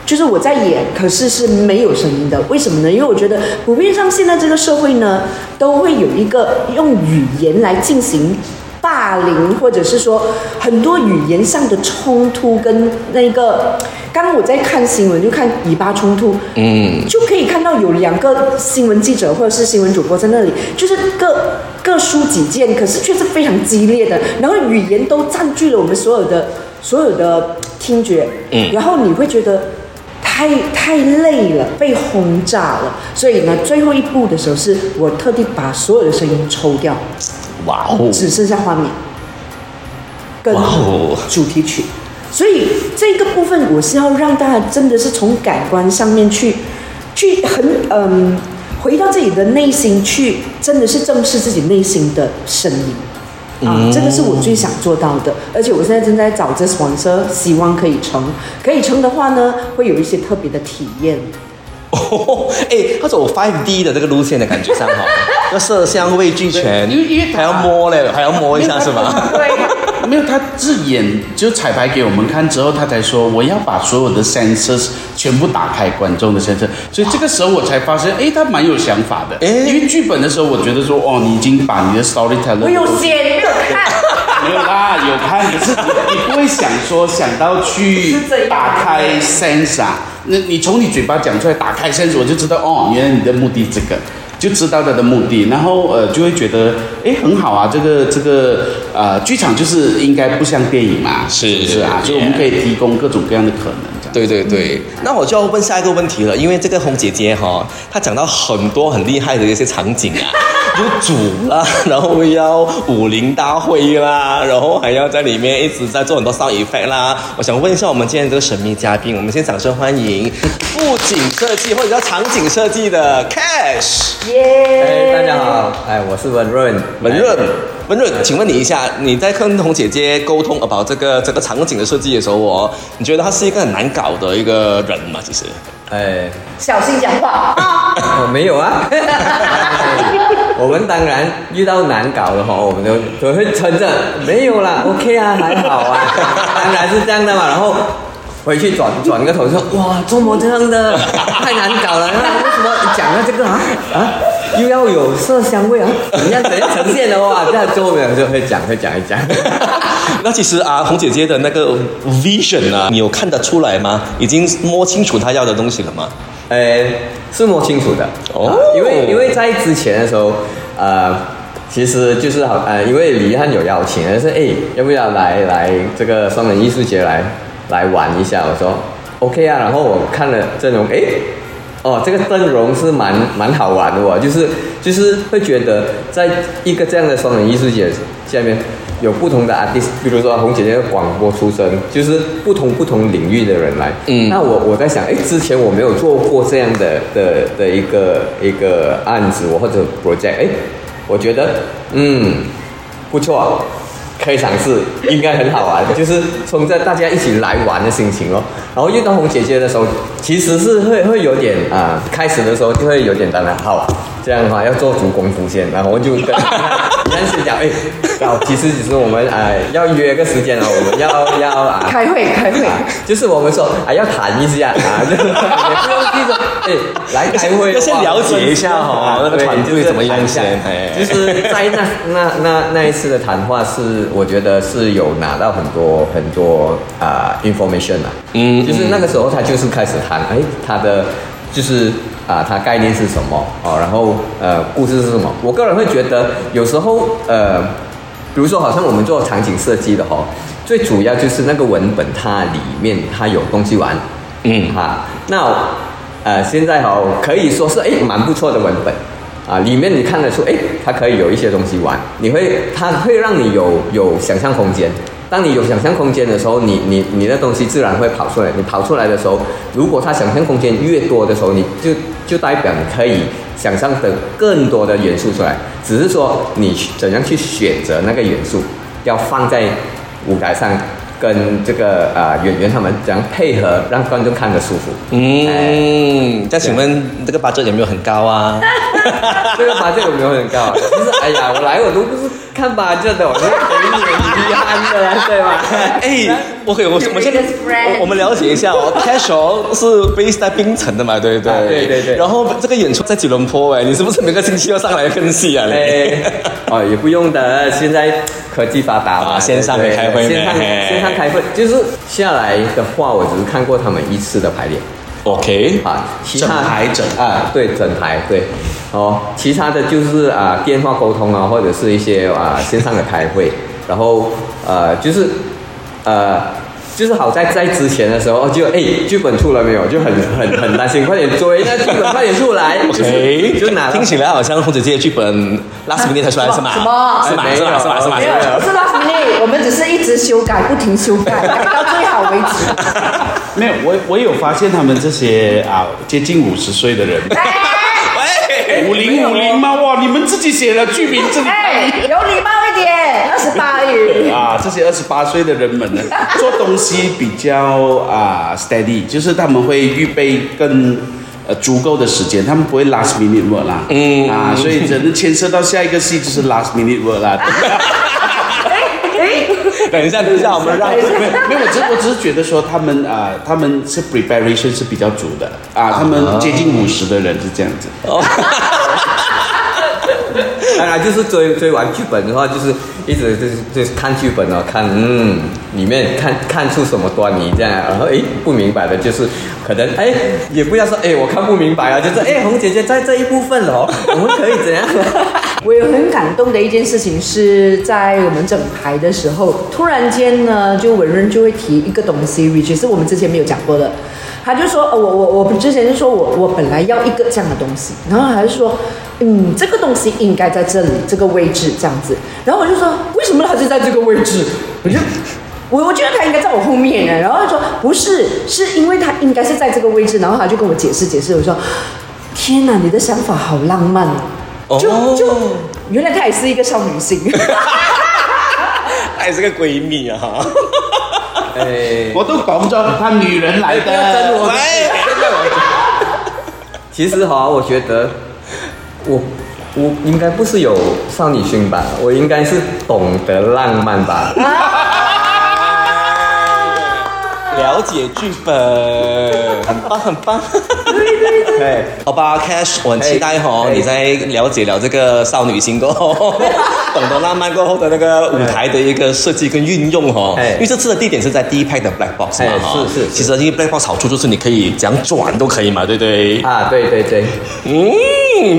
就是我在演，可是是没有声音的。为什么呢？因为我觉得普遍上现在这个社会呢，都会有一个用语言来进行霸凌，或者是说很多语言上的冲突跟那个。刚刚我在看新闻，就看以巴冲突，嗯，就可以看到有两个新闻记者或者是新闻主播在那里，就是各各抒己见，可是却是非常激烈的，然后语言都占据了我们所有的所有的听觉，嗯然后你会觉得太太累了，被轰炸了，所以呢，最后一步的时候是我特地把所有的声音抽掉，哇哦，只剩下画面跟主题曲。所以这个部分我是要让大家真的是从感官上面去，去很嗯回到自己的内心去，真的是正视自己内心的声音。啊，这个是我最想做到的，而且我现在正在找这 sponsor，希望可以成。可以成的话呢，会有一些特别的体验。哦，哎，他走 Five D 的这个路线的感觉上哈，要色香 味俱全，还要摸嘞，还要摸一下 是吧？对。没有，他自演就彩排给我们看之后，他才说我要把所有的 sensors 全部打开，观众的 sensor。所以这个时候我才发现，哎，他蛮有想法的。哎因为剧本的时候，我觉得说，哦，你已经把你的 storyteller 我有写，你没有看。没有啦，有看，可是你 你不会想说想到去是这打开 sense 啊？那你从你嘴巴讲出来打开 sense，我就知道哦，原来你的目的这个。就知道他的目的，然后呃就会觉得哎很好啊，这个这个呃剧场就是应该不像电影嘛，是不是啊？所以我们可以提供各种各样的可能，这样。对对对，那我就要问下一个问题了，因为这个红姐姐哈、她讲到很多很厉害的一些场景啊，有煮啦，然后要武林大会啦，然后还要在里面一直在做很多 sound effect 啦。我想问一下我们今天这个神秘嘉宾，我们先掌声欢迎布景设计或者叫场景设计的 Cash 耶、哎，大家好，哎，我是文润，文润。文润，请问你一下，你在跟红姐姐沟通 about 这个这个场景的设计的时候哦，你觉得她是一个很难搞的一个人吗？其实？哎，小心讲话啊！我 没有啊。我们当然遇到难搞的哈，我们都都会撑着，没有啦，OK 啊，还好啊，当然是这样的嘛。然后回去转转个头说，哇，这么这样的，太难搞了。那为什么讲了这个啊啊，又要有色香味啊？怎样怎样呈现的哇？这样周围人就会讲，会讲一讲。那其实啊，红姐姐的那个 vision 啊，你有看得出来吗？已经摸清楚她要的东西了吗？呃，是摸清楚的哦啊因为因为在之前的时候，呃，其实就是好呃，因为李汉有邀请，但是哎，要不要来来这个双人艺术节来来玩一下？我说 OK 啊，然后我看了阵容，哎。哦，这个阵容是蛮蛮好玩的哦，就是就是会觉得在一个这样的双人艺术节下面有不同的 artist，比如说红姐姐广播出身，就是不同不同领域的人来。嗯那我我在想，哎，之前我没有做过这样的的的一个一个案子，我或者 project，哎，我觉得嗯不错，可以尝试，应该很好玩，就是冲着大家一起来玩的心情哦。然后遇到红姐姐的时候，其实是会会有点啊、开始的时候就会有点当然好，这样的话要做足功夫先，然后我就跟男士讲，哎，好，其实只是我们呃要约个时间哦，我们要要啊。开会开会，啊，就是我们说啊，要谈一下啊，就是也不用记着，哎，来开会要先了解一下哈那个团队就是怎么样先哎就是在那那那那一次的谈话是，我觉得是有拿到很多很多啊、information 啊，嗯就是那个时候他就是开始谈，哎，他的就是啊，他概念是什么哦，然后呃，故事是什么？我个人会觉得有时候呃，比如说好像我们做场景设计的哈、最主要就是那个文本它里面它有东西玩，嗯。哈，那呃现在哈、可以说是哎蛮不错的文本啊，里面你看得出哎它可以有一些东西玩，你会它会让你有有想象空间。当你有想象空间的时候，你你你的东西自然会跑出来。你跑出来的时候，如果它想象空间越多的时候，你就就代表你可以想象的更多的元素出来。只是说你怎样去选择那个元素，要放在舞台上，跟这个呃演员他们怎样配合，让观众看得舒服。嗯，那请问这个 budget 有没有很高啊？这个八折有没有很高啊？就是哎呀，我来我都不是看吧这的，我是给你遗憾的啦，对吧？哎，我可以，我 我们现在我我们了解一下哦，Casual 是 base 在槟城的嘛，对不对？啊对对对然后这个演出在吉隆坡哎，你是不是每个星期要上来分戏啊？你哎，哦，也不用的，现在科技发达嘛，啊线上开会线上线上开会，就是下来的话，我只是看过他们一次的排练。OK，啊，其他整台整啊，对，整台对，哦，其他的就是啊电话沟通啊，或者是一些啊线上的开会，然后呃就是呃就是好在在之前的时候就哎剧本出来没有，就很很很担心，快点追那剧本快点出来，就是 OK，就拿听起来好像红姐姐的剧本 last minute 才出来是吗？什么是吗？哎是吗？是吗？是吗？没有，不是 last minute，我们只是一直修改，不停修改，改到最好为止。没有，我我有发现他们这些啊接近五十岁的人，喂，五零五零吗？哇，你们自己写的剧名，这里哎，有礼貌一点，二十八而已。啊，这些二十八岁的人们呢，做东西比较啊 steady，就是他们会预备更呃足够的时间，他们不会 last minute work 啦，嗯。啊，所以只能牵涉到下一个戏就是 last minute work 啦。哎，等一下，等一下，我们让没有没有，我只我只是觉得说他们啊、他们是 preparation 是比较足的。啊，他们接近五十的人是这样子。当然就是追追完剧本的话，就是一直就是就是看剧本哦，看嗯里面看看出什么端倪这样，然后哎不明白的就是可能哎也不要说哎我看不明白啊，就是哎红姐姐在这一部分哦，我们可以怎样？我有很感动的一件事情是在我们整排的时候，突然间呢，就文润就会提一个东西，which 是我们之前没有讲过的。他就说，呃、我我我之前是说我我本来要一个这样的东西，然后还是说，嗯，这个东西应该在这里这个位置这样子。然后我就说，为什么它是在这个位置？我就。我我觉得他应该在我后面呢，然后他说不是，是因为他应该是在这个位置，然后他就跟我解释解释，我说天哪，你的想法好浪漫哦，就哦就原来她也是一个少女心，她也是个闺蜜啊。哎，我都懂着，他女人来不要争的。我，其实哈、我觉得我我应该不是有少女心吧，我应该是懂得浪漫吧。了解剧本，很棒很棒。对，好吧，Cash，我很期待哈、哎你在了解了这个少女心过后，懂得浪漫过后的那个舞台的一个设计跟运用哈、哎因为这次的地点是在第一派的 Black Box 嘛哎哈、是是是。其实因为 Black Box 好处就是你可以怎样转都可以嘛，对不对？啊，对对对。嗯，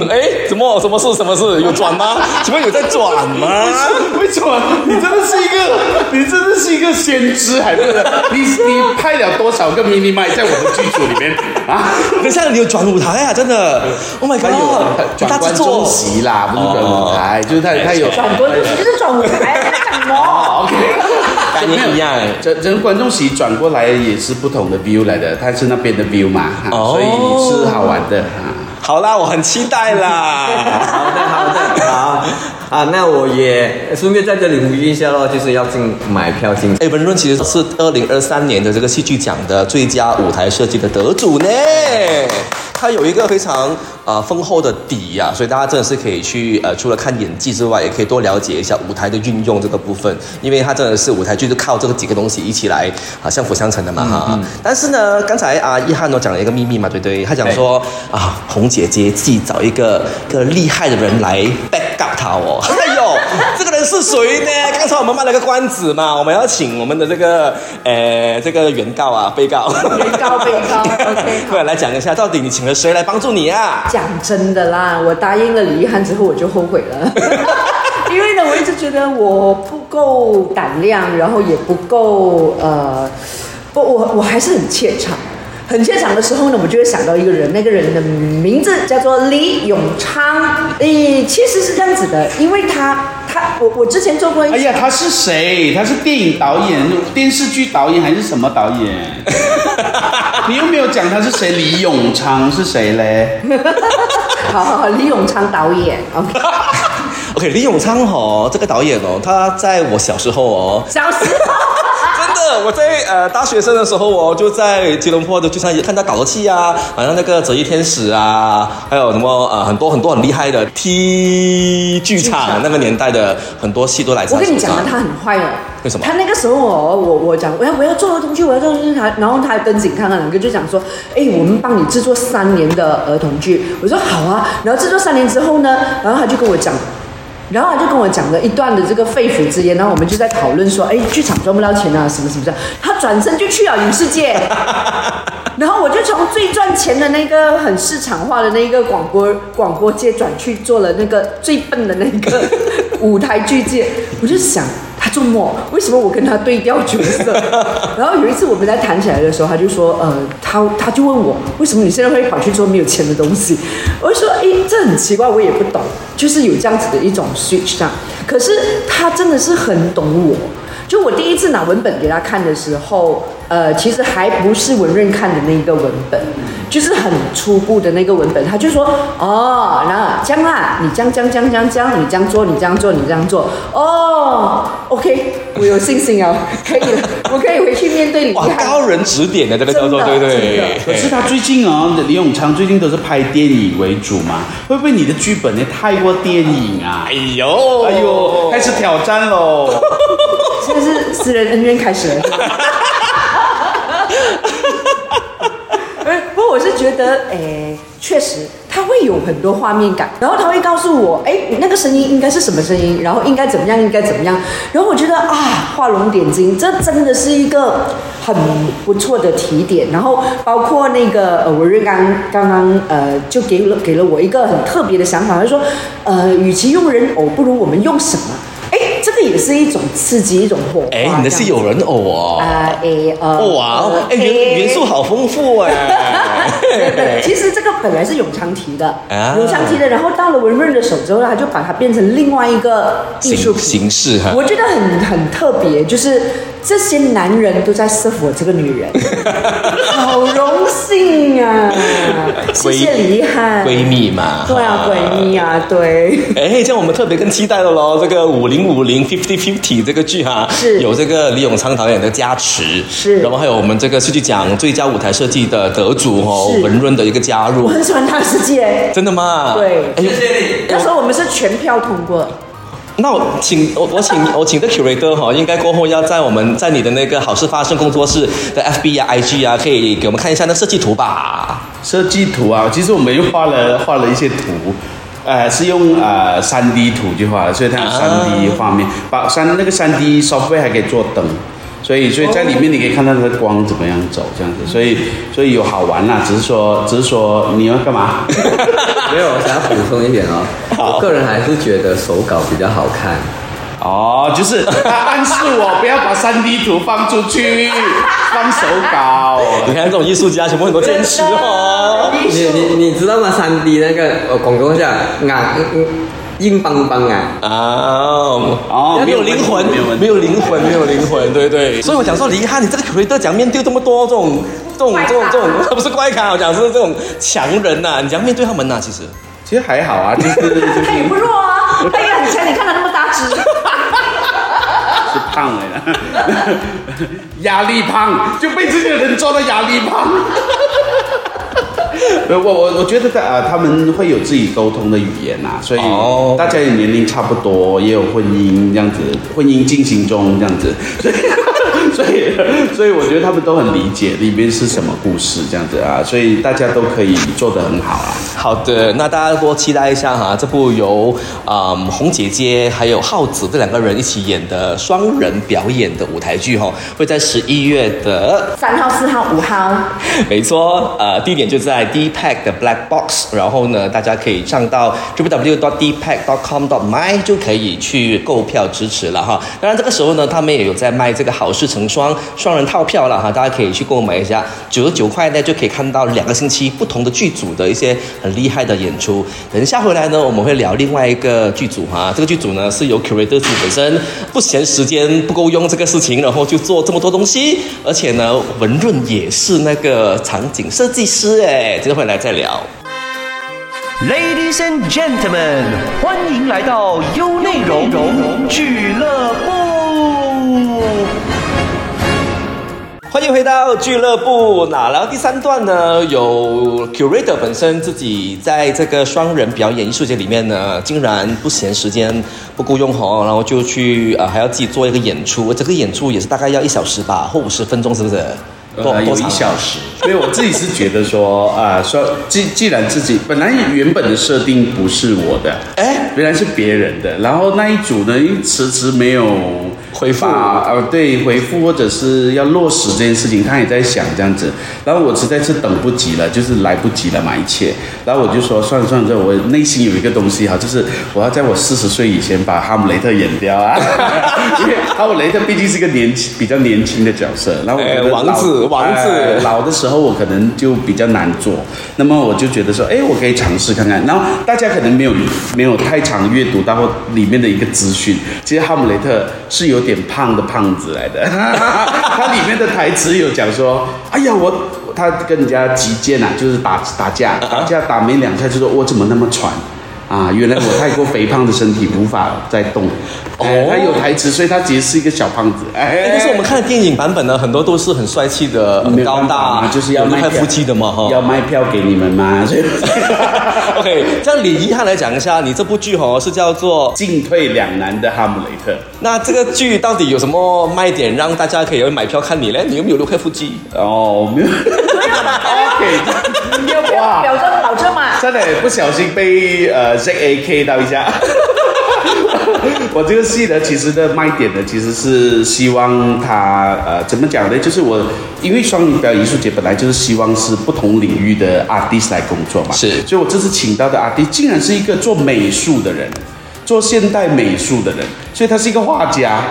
哎，怎么什么事什么事有转吗？请问有在转吗？为什么？你真的是一个，你真的是一个先知，还不是？你你拍了多少个 mini 麦在我们剧组里面啊？等一下你有转舞台啊，真的！Oh my god，转观众席啦，不是转舞台，就是他他有转观众席就是转舞台，在讲什么？OK，概念一样。整整个观众席转过来也是不同的 view 来的，它是那边的 view 嘛，所以是好玩的啊。好啦，我很期待啦。好的，好的，好啊，那我也顺便在这里呼吁一下咯，就是要进买票进。哎，文润其实是二零二三年的这个戏剧奖的最佳舞台设计的得主呢。他有一个非常呃丰厚的底呀、所以大家真的是可以去呃，除了看演技之外，也可以多了解一下舞台的运用这个部分，因为他真的是舞台剧是靠这个几个东西一起来啊相辅相成的嘛哈、但是呢，刚才啊一汉都讲了一个秘密嘛，对不对？他讲说啊，红姐姐自己找一个一个厉害的人来 back up 他哦。哎呦，这个人是谁呢？刚才我们卖了个关子嘛，我们要请我们的这个呃这个原告啊，被告，原告被告 来来讲一下，到底你请了谁来帮助你啊？讲真的啦，我答应了李一涵之后，我就后悔了。因为呢，我一直觉得我不够胆量，然后也不够呃，不，我我还是很怯场。很怯场的时候呢，我就会想到一个人，那个人的名字叫做李永昌。诶，其实是这样子的，因为他他我我之前做过一哎呀，他是谁？他是电影导演、电视剧导演还是什么导演？你又没有讲他是谁？李永昌是谁嘞？好好好，李永昌导演，OK，OK，李永昌哦，这个导演哦，他在我小时候哦，小时候。真的，我在呃大学生的时候我，就在吉隆坡的剧场也看他搞的戏啊，好像那个《折翼天使》啊，还有什么呃很多很多很厉害的 T 剧场那个年代的很多戏都来自我跟你讲了，他很坏哦。为什么他那个时候哦，我我讲我要我要做儿童剧，我要做儿童剧，他然后他跟景康啊两个就讲说，哎，我们帮你制作三年的儿童剧。我说好啊，然后制作三年之后呢，然后他就跟我讲。然后他就跟我讲了一段的这个肺腑之言，然后我们就在讨论说，哎，剧场赚不到钱啊，什么什么的。他转身就去了影视界，然后我就从最赚钱的那个很市场化的那个广播广播界转去做了那个最笨的那个舞台剧界。我就想，他他做梦，为什么我跟他对调角色？然后有一次我们在谈起来的时候，他就说，呃，他他就问我，为什么你现在会跑去做没有钱的东西？我就说，哎，这很奇怪，我也不懂，就是有这样子的一种 switch 上。可是他真的是很懂我。就我第一次拿文本给他看的时候，呃，其实还不是文润看的那个文本，就是很初步的那个文本。他就说，哦，那这样啦，你这样这样这样这样这样，你这样做，你这样做，你这样做，哦，OK，我有信心哦，可以了，我可以回去面对你。高人指点的这个叫做，真的对对可是他最近哦，李永昌最近都是拍电影为主嘛，会不会你的剧本也太过电影啊哎？呦，哎呦，开始挑战喽！现在是私人恩怨开始了。呃不过我是觉得，诶，确实他会有很多画面感，然后他会告诉我，哎，那个声音应该是什么声音，然后应该怎么样，应该怎么样。然后我觉得啊，画龙点睛，这真的是一个很不错的提点。然后包括那个呃，文瑞刚刚刚呃，就给了给了我一个很特别的想法，他说，呃，与其用人偶，不如我们用什么？也是一种刺激，一种火花。哎，你的是有人偶哦。啊，哎，呃，哇哦，哎，呃元元素好丰富 哎。对，其实这个本来是永昌提的，啊永昌提的，然后到了文润的手之后，他就把它变成另外一个艺术品形形式哈我觉得很很特别，就是这些男人都在 serve 我这个女人，好荣幸啊！谢谢李翰，闺蜜嘛。对啊，闺蜜啊，对。哎，这样我们特别更期待了喽！这个五零五零 fifty fifty 这个剧哈，是有这个李永昌导演的加持，是然后还有我们这个戏剧奖最佳舞台设计的得主哦，文润的一个加入我，很喜欢他的世界，真的吗？对哎呦，那时候我们是全票通过。那我请我我请我请的 curator 哈，应该过后要在我们在你的那个好事发生工作室的 FB 啊 IG 啊，可以给我们看一下那设计图吧。设计图啊，其实我们又画了画了一些图，呃，是用呃三 D 图去画的，所以它有三 D 画面，把三那个三 D software 还可以做灯。所以，所以在里面你可以看到它的光怎么样走，这样子，所以，所以有好玩啦。只是说，只是说你要干嘛？没有，我想要补充一点哦，我个人还是觉得手稿比较好看。哦，就是他暗示我不要把三 D 图放出去，放手稿。你看这种艺术家，全部很多坚持哦。你你你知道吗？三 D 那个我广东下硬硬硬邦邦啊，啊，哦没有灵魂，没有灵魂，没有灵魂，对对。所以我讲说，李翰，你这个 curator 讲面对这么多这种这种这种这种，不是怪咖，我讲是这种强人呐、你讲面对他们呐、其实。其实还好啊，就是就是他也不弱啊，他也很强，你看他那么大只。是胖了呀，压力胖，就被这些人抓到压力胖。呃我我我觉得在啊，他们会有自己沟通的语言呐、所以哦大家也年龄差不多，也有婚姻这样子，婚姻进行中这样子，所以 所以所以我觉得他们都很理解里面是什么故事这样子啊，所以大家都可以做得很好啊。好的，那大家多期待一下哈，这部由啊、嗯红姐姐还有浩子这两个人一起演的双人表演的舞台剧哈，会在十一月的三号、四号、五号，没错，呃，地点就在 D Pack 的 Black Box，然后呢，大家可以上到 www.dpack.com.my 就可以去购票支持了哈。当然这个时候呢，他们也有在卖这个好事成双双人套票了哈，大家可以去购买一下，九十九块呢就可以看到两个星期不同的剧组的一些很厉害的演出。等一下回来呢，我们会聊另外一个剧组哈，这个剧组呢是由 curator 自己本身不嫌时间不够用这个事情，然后就做这么多东西，而且呢，文润也是那个场景设计师哎，今天回来再聊。Ladies and gentlemen，欢迎来到优内容俱乐部。欢迎回到俱乐部。那然后第三段呢，有 curator 本身自己在这个双人表演艺术节里面呢，竟然不嫌时间不够用哦，然后就去呃还要自己做一个演出，这个演出也是大概要一小时吧，或五十分钟，是不是？多一小时，所以我自己是觉得说，啊、说既既然自己本来原本的设定不是我的，哎原来是别人的，然后那一组呢，迟迟没有回复啊呃对回复或者是要落实这件事情，他也在想这样子。然后我实在是等不及了，就是来不及了嘛一切。然后我就说算了算了，我内心有一个东西哈，就是我要在我四十岁以前把哈姆雷特演掉啊，因为哈姆雷特毕竟是一个年轻比较年轻的角色。然后王子王子哎老的时候我可能就比较难做，那么我就觉得说，哎，我可以尝试看看。然后大家可能没有没有太常阅读到里面的一个资讯，其实哈姆雷特是有点胖的胖子来的，他里面的台词有讲说，哎呀我。他跟人家击剑啊，就是打打架，打架打没两下就说，我怎么那么喘啊？原来我太过肥胖的身体无法再动。哎，他有台词，所以他其实是一个小胖子。哎，但是我们看的电影版本呢，很多都是很帅气的、很高大，就是要卖票有六块腹肌的嘛，哈。要卖票给你们嘛，所以 OK，这样李遗憾来讲一下，你这部剧哦是叫做，进退两难的哈姆雷特。那这个剧到底有什么卖点，让大家可以买票看你嘞？你有没有六块腹肌？哦，没有，OK，哇表证保证嘛？真的不小心被呃 ZAK 到一下。我这个戏呢，其实的卖点呢，其实是希望他呃怎么讲呢？就是我因为双语表演艺术节本来就是希望是不同领域的 artist 来工作嘛，是所以我这次请到的 artist 竟然是一个做美术的人，做现代美术的人，所以他是一个画家、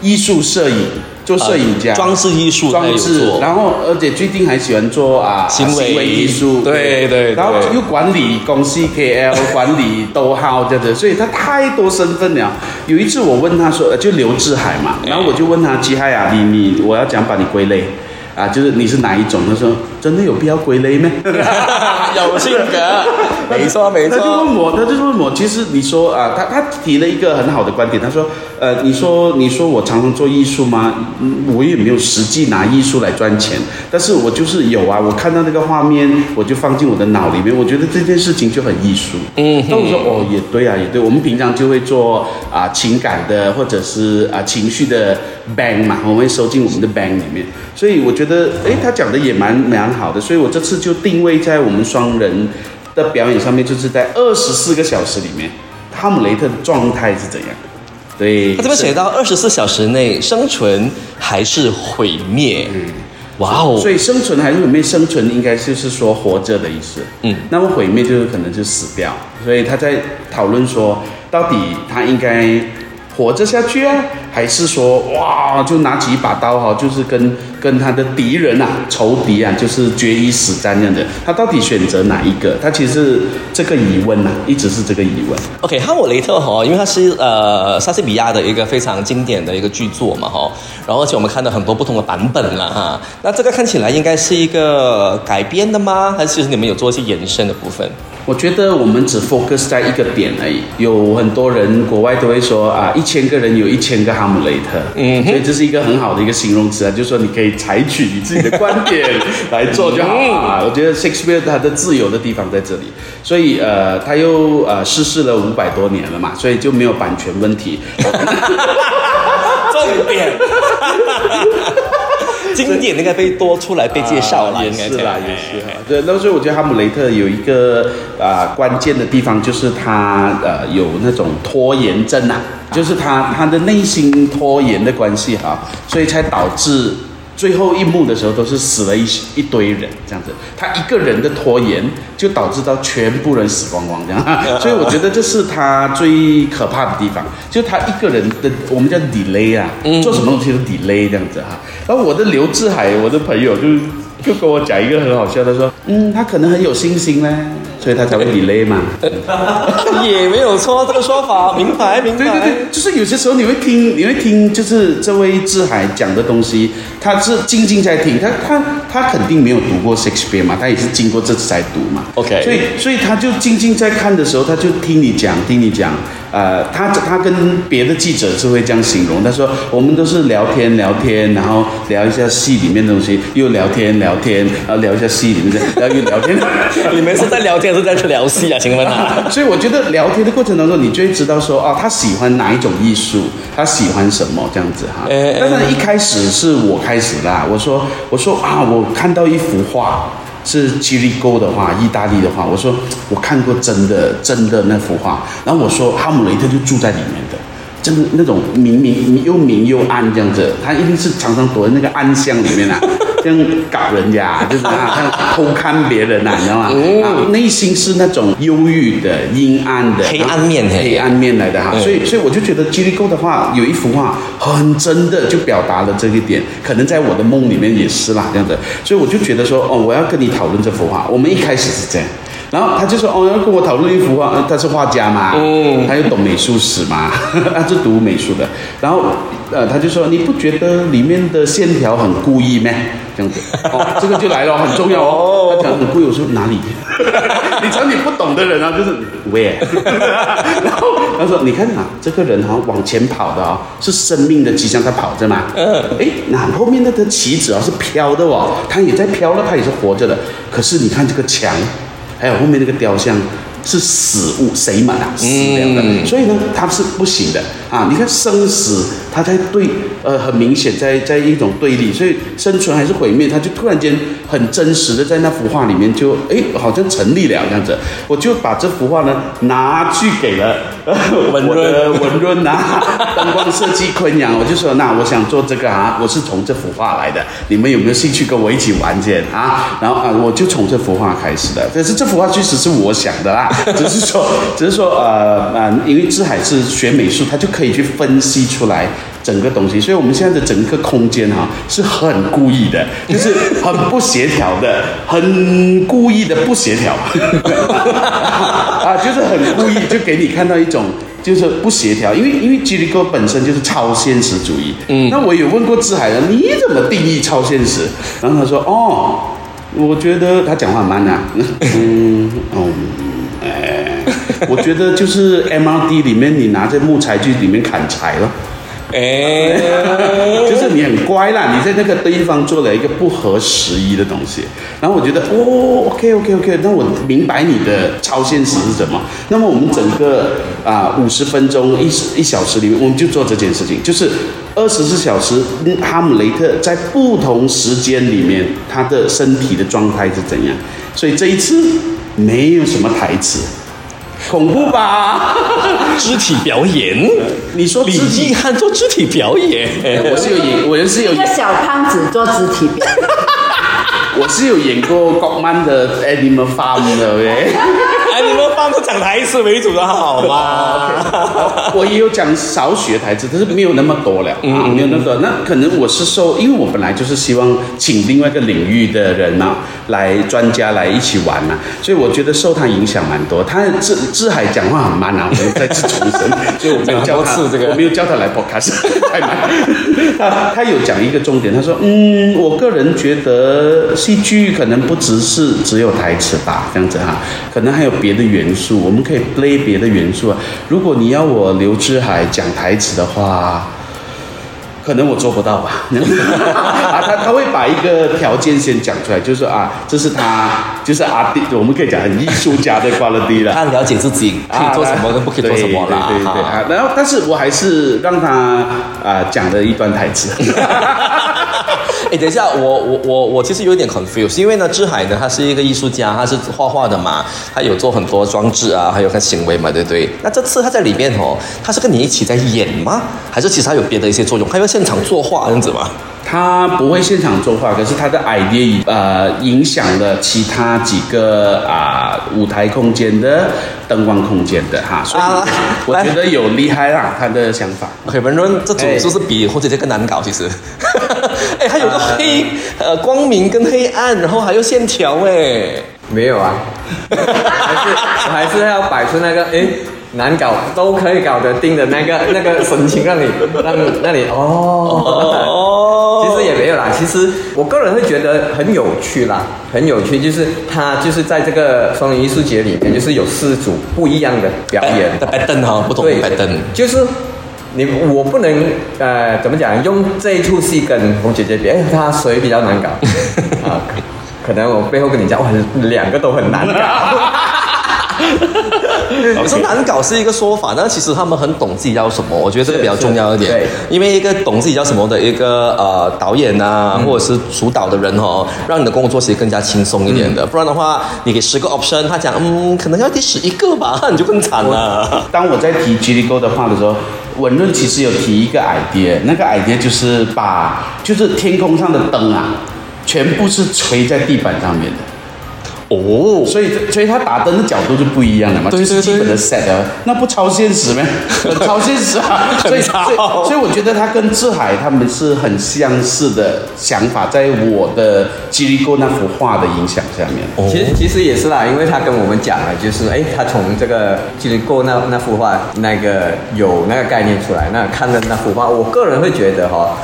艺术摄影、做摄影家、呃装饰艺术装置，然后而且最近还喜欢做啊行为艺术，对对然后又管理公司 KL，管理逗号这样子，所以他太多身份了。有一次我问他说，呃就刘志海嘛，然后我就问他，吉海啊，你你我要讲把你归类啊，就是你是哪一种？他说真的有必要归类吗？有性格，没错没错他就错。问我，他就问我，其实你说啊，他他提了一个很好的观点，他说，呃，你说你说我常常做艺术吗？嗯我也没有实际拿艺术来赚钱，但是我就是有啊，我看到那个画面，我就放进我的脑里面，我觉得这件事情就很艺术。嗯，那我说哦，也对啊，也对，我们平常就会做啊、情感的或者是啊、情绪的 bank 嘛，我们会收进我们的 bank 里面，所以我觉得，诶，他讲的也蛮蛮好的，所以我这次就定位在我们双人的表演上面，就是在二十四个小时里面，哈姆雷特的状态是怎样？对，他这边写到二十四小时内生存还是毁灭。嗯哇哦！所以生存还是毁灭？生存应该就是说活着的意思。嗯，那么毁灭就是可能就死掉。所以他在讨论说，到底他应该活着下去啊，还是说哇，就拿起一把刀哈，就是跟跟他的敌人啊、仇敌啊，就是决一死战这样的。他到底选择哪一个？他其实这个疑问呐、一直是这个疑问。OK，哈姆雷特哈，因为它是呃莎士比亚的一个非常经典的一个剧作嘛哈，然后而且我们看到很多不同的版本了哈。那这个看起来应该是一个改编的吗？还是其实你们有做一些延伸的部分？我觉得我们只 focus 在一个点而已。有很多人国外都会说啊，一千个人有一千个哈姆雷特，嗯，所以这是一个很好的一个形容词啊，就是说你可以采取你自己的观点来做就好啊。我觉得 Shakespeare 他的自由的地方在这里，所以呃，他又呃逝世了五百多年了嘛，所以就没有版权问题。重点，经典应该被多出来被介绍了，啊也是啦，也是哈。对，那所以我觉得哈姆雷特有一个啊、关键的地方，就是他呃有那种拖延症啊，就是他他的内心拖延的关系哈，所以才导致。最后一幕的时候，都是死了一一堆人这样子，他一个人的拖延就导致到全部人死光光这样，所以我觉得这是他最可怕的地方，就他一个人的我们叫 delay 啊，做什么东西都 delay 这样子哈。然后我的刘志海，我的朋友就就跟我讲一个很好笑，他说，嗯，他可能很有信心呢，所以他才会 delay 嘛。也没有错，这个说法明白明白。对对对，就是有些时候你会听，你会听，就是这位志海讲的东西，他是静静在听，他他他肯定没有读过 Shakespeare 嘛，他也是经过这次才读嘛。OK 所以所以他就静静在看的时候，他就听你讲，听你讲。呃，他他跟别的记者是会这样形容，他说我们都是聊天聊天，然后聊一下戏里面的东西，又聊天聊天，然后聊一下戏里面的，然后又聊天。你们是在聊天，还是在去聊戏啊？请问啊？所以我觉得聊天的过程当中，你就会知道说，啊，他喜欢哪一种艺术，他喜欢什么这样子哈。呃当然一开始是我开始啦，我说我说啊，我看到一幅画是吉利沟的画，意大利的画，我说我看过真的真的那幅画，然后我说哈姆雷特就住在里面的。真的那种明明又明又暗这样子，他一定是常常躲在那个暗箱里面啊，这样搞人家，就是啊，他偷看别人啊，你知道吗？啊，内心是那种忧郁的、阴暗的、黑暗面黑暗面来的哈。嗯所以，所以我就觉得 g i l g o 的话有一幅画很真的就表达了这一点，可能在我的梦里面也是啦，这样子。所以我就觉得说，哦，我要跟你讨论这幅画。我们一开始是这样。然后他就说：“哦，要跟我讨论一幅画，呃他是画家嘛，嗯，他又懂美术史嘛，他是读美术的。然后，呃，他就说：你不觉得里面的线条很故意咩？这样子，哦，这个就来了，很重要哦。他讲很故意，我说哪里？你讲你不懂的人啊，就是 where？然后他说：你看啊，这个人哈、往前跑的啊、是生命的迹象，他跑着嘛。嗯，哎，那后面那个旗子啊是飘的哦，他也在飘了，他也是活着的。可是你看这个墙。还有后面那个雕像是死物，谁嘛啊，死掉的，所以呢，它是不行的啊。你看生死，它在对，呃，很明显在在一种对立，所以生存还是毁灭，它就突然间很真实的在那幅画里面就哎，好像成立了这样子。我就把这幅画呢拿去给了呃文 我的润文润啊，灯光设计昆阳，我就说那我想做这个啊，我是从这幅画来的，你们有没有兴趣跟我一起玩这啊？然后啊，我就从这幅画开始的。但是这幅画确实是我想的啦，只是说，只是说呃呃，因为志海是学美术，他就可以去分析出来。整个东西，所以我们现在的整个空间哈、是很故意的，就是很不协调的，很故意的不协调，啊，就是很故意，就给你看到一种就是不协调，因为因为吉利哥本身就是超现实主义，嗯，那我有问过志海的，你怎么定义超现实？然后他说，哦，我觉得他讲话很慢啊，嗯，哦，哎，我觉得就是 MRD 里面你拿着木材去里面砍柴了。哎，就是你很乖啦，你在那个地方做了一个不合时宜的东西，然后我觉得哦，OK OK OK，那我明白你的超现实是什么。那么我们整个啊五十分钟一一小时里面，我们就做这件事情，就是二十四小时，嗯哈姆雷特在不同时间里面他的身体的状态是怎样。所以这一次没有什么台词，恐怖吧？肢体表演，你说李自己毅汉做肢体表演，我是有演，我是有演。一个小胖子做肢体表演，我是有演过国漫的 Animal Farm 的喂，哎，你们讲台词为主的好吗？我也有讲少许的台词，但是没有那么多了，啊，没有那么多。那可能我是受，因为我本来就是希望请另外一个领域的人呐、来专家来一起玩呐、所以我觉得受他影响蛮多。他志志海讲话很慢啊，我们再次重申，所以我没有叫他，这个我没有叫他来 podcast，太慢。他他有讲一个重点，他说，嗯，我个人觉得戏剧可能不只是只有台词吧，这样子哈，可能还有别的元素，我们可以 play 别的元素啊。如果你要我刘志海讲台词的话。可能我做不到吧，啊，他他会把一个条件先讲出来，就是说啊，这是他，就是阿弟，我们可以讲很艺术家的 quality 了。他了解自己可以做什么跟不可以做什么啦。对对对对啊，然后但是我还是让他啊讲了一段台词。哎，等一下，我我我我其实有点 confused，因为呢，志海呢，他是一个艺术家，他是画画的嘛，他有做很多装置啊，还有看行为嘛，对不对？那这次他在里面哦，他是跟你一起在演吗？还是其实他有别的一些作用？他要现场作画这样子吗？他不会现场作画，可是他的 idea 呃影响了其他几个啊、舞台空间的灯光空间的哈，所以啊我觉得有厉害啦，他的想法。OK，文润这种是不是比火姐姐更难搞？其实，哎，还有个黑呃光明跟黑暗，然后还有线条哎。没有啊，还是我还是要摆出那个诶难搞都可以搞得定的那个那个神情，让你让让你哦。哦其实也没有啦，其实我个人会觉得很有趣啦，很有趣，就是他就是在这个双语艺术节里面，就是有四组不一样的表演的摆凳哈，不同的对摆凳。就是你我不能呃怎么讲，用这一出戏跟红姐姐比，哎，她谁比较难搞 啊？可能我背后跟你讲，哇，两个都很难搞。可是难搞是一个说法，但其实他们很懂自己要什么，我觉得这个比较重要一点对。因为一个懂自己要什么的一个呃导演啊，或者是主导的人哦，让你的工作其实更加轻松一点的。不然的话，你给十个 option，他讲嗯，可能要第十一个吧，那 你就更惨了。当我在提吉利沟的话的时候，文润其实有提一个 idea，那个 idea 就是把就是天空上的灯啊，全部是垂在地板上面的。哦，所以所以他打灯的角度就不一样了嘛，对对这是基本的 set 啊，那不超现实吗？很超现实啊！所以所以所以我觉得他跟志海他们是很相似的想法，在我的吉利沟那幅画的影响下面。哦其实其实也是啦，因为他跟我们讲了，就是哎，他从这个吉林过那那幅画那个有那个概念出来，那看了那幅画，我个人会觉得哈、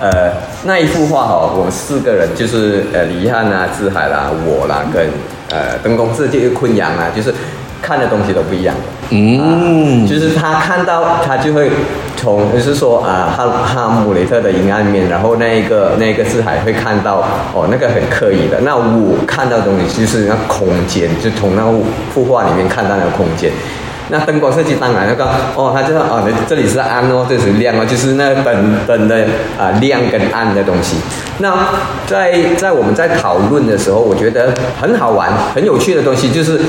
呃，那一幅画哈、我们四个人就是呃李一汉啊、志海啦、我啦跟呃灯公司这个昆阳啊，就是看的东西都不一样的。嗯，就是他看到他就会从就是说啊哈哈姆雷特的阴暗面，然后那一个那个字海会看到哦那个很刻意的，那我看到的东西就是那空间，就从那幅画里面看到那个空间。那灯光设计当然那个哦，他就说哦，这里是暗哦，这里是亮哦，就是那灯灯的啊、亮跟暗的东西。那在在我们在讨论的时候，我觉得很好玩、很有趣的东西就是。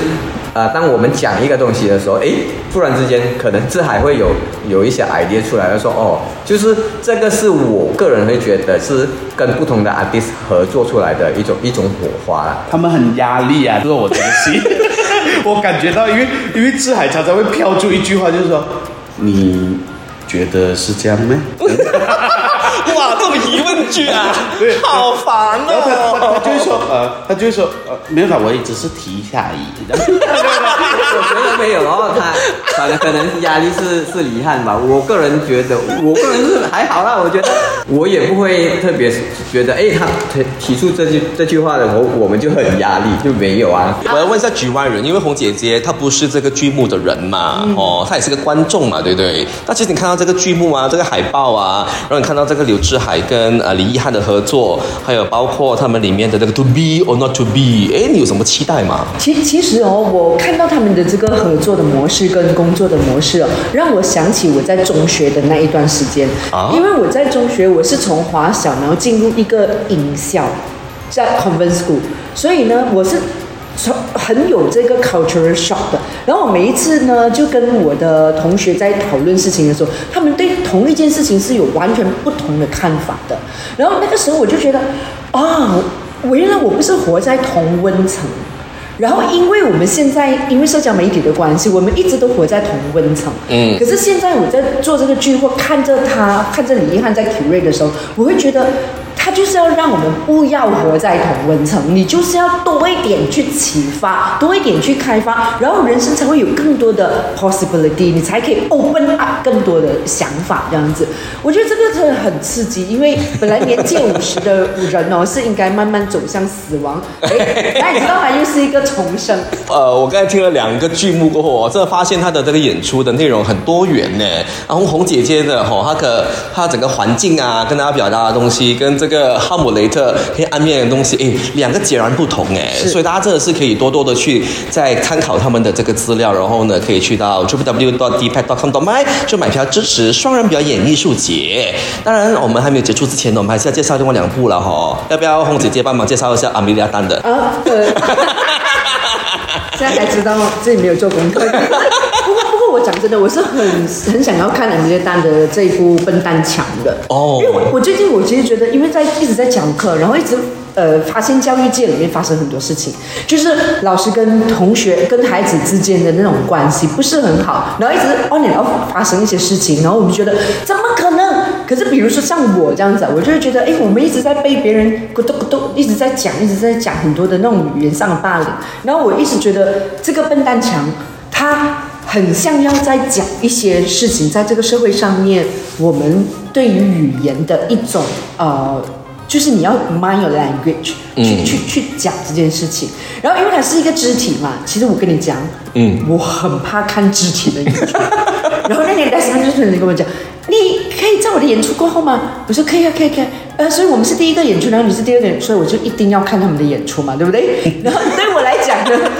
啊、当我们讲一个东西的时候，诶，突然之间可能这还会有有一些 idea 出来，就说哦，就是这个是我个人会觉得是跟不同的 artist 合作出来的一种一种火花啦。他们很压力啊，做我这个戏，我感觉到，因为因为志海常常会飘出一句话，就是说，你觉得是这样吗？哇，这种疑问句啊对，好烦然后他他哦。他就会说，呃，他就会说，呃，没有啦，我也只是提一下而已。我觉得没有，然后他反正可能压力是是遗憾吧。我个人觉得，我个人是还好啦。我觉得我也不会特别觉得，哎，他提提出这句这句话的时候，我们就很压力，就没有啊。我要问一下局外人，因为红姐姐她不是这个剧目的人嘛，哦，她也是个观众嘛，对不对？那其实你看到这个剧目啊，这个海报啊，然后你看到这个柳智海跟呃李易翰的合作，还有包括他们里面的那个 To Be or Not To Be，哎，你有什么期待吗？其其实哦，我看到他们的这个合作的模式跟工作的模式哦，让我想起我在中学的那一段时间。啊因为我在中学，我是从华小然后进入一个影校，在 convent school，所以呢，我是从很有这个 cultural shock 的。然后我每一次呢，就跟我的同学在讨论事情的时候，他们对同一件事情是有完全不同的看法的。然后那个时候我就觉得，啊，我原来我不是活在同温层。然后，因为我们现在因为社交媒体的关系，我们一直都活在同温层。嗯可是现在我在做这个剧或看着他，看着李易翰在 curate 的时候，我会觉得他就是要让我们不要活在同温层，你就是要多一点去启发，多一点去开发，然后人生才会有更多的 possibility，你才可以 open up 更多的想法，这样子。我觉得这个真的很刺激，因为本来年近五十的人哦是应该慢慢走向死亡，哎，那你知道他又是一个重生。呃，我刚才听了两个剧目过后，我真的发现他的这个演出的内容很多元呢。然后红姐姐的吼，她的她整个环境啊，跟大家表达的东西，跟这哈姆雷特黑暗面的东西，哎，两个截然不同哎。所以大家真的是可以多多的去再参考他们的这个资料，然后呢，可以去到 www.dpad.com.my 就买票支持双人表演艺术节。当然，我们还没有结束之前呢，我们还是要介绍另外两部了哈。要不要红姐姐帮忙介绍一下阿米莉亚丹的？啊，对，现在才知道自己没有做功课。我讲真的，我是很很想要看《米列丹》的这一部《笨蛋强》的。哦因为我我最近我其实觉得，因为在一直在讲课，然后一直呃发现教育界里面发生很多事情，就是老师跟同学跟孩子之间的那种关系不是很好，然后一直 on and off 发生一些事情，然后我们就觉得怎么可能？可是比如说像我这样子啊，我就会觉得，哎，我们一直在被别人咕咚咕咚一直在讲，一直在讲很多的那种语言上的霸凌，然后我一直觉得这个笨蛋强，他很像要在讲一些事情，在这个社会上面，我们对于语言的一种呃。就是你要 mind your language 去、嗯去去讲这件事情，然后因为它是一个肢体嘛，其实我跟你讲，嗯我很怕看肢体的演出，然后那年 Desmond 就突然跟我讲，你可以在我的演出过后吗？我说可以啊，可以，可以。呃，所以我们是第一个演出，然后你是第二个演出，所以我就一定要看他们的演出嘛，对不对？然后对我来讲呢，他们的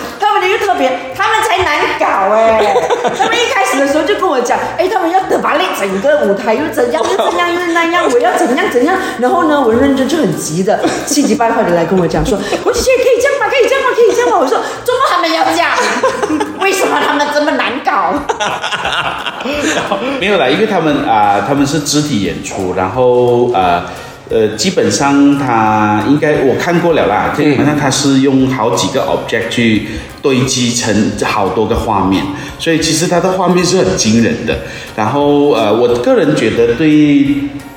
又特别，他们才难搞哎。他们一开始的时候就跟我讲，哎，他们要得把那整个舞台又怎样又怎样又那样，我要怎样怎样。然后呢，我认真就很急的，气急败坏的来跟我讲说，我姐姐可以这样吗？可以这样吗？可以这样吗？我说，怎么他们要这样？为什么他们这么难搞？搞。没有啦，因为他们啊、他们是肢体演出，然后呃呃，基本上他应该我看过了啦，基本上他是用好几个 object 去堆积成好多个画面，所以其实它的画面是很惊人的。然后呃，我个人觉得对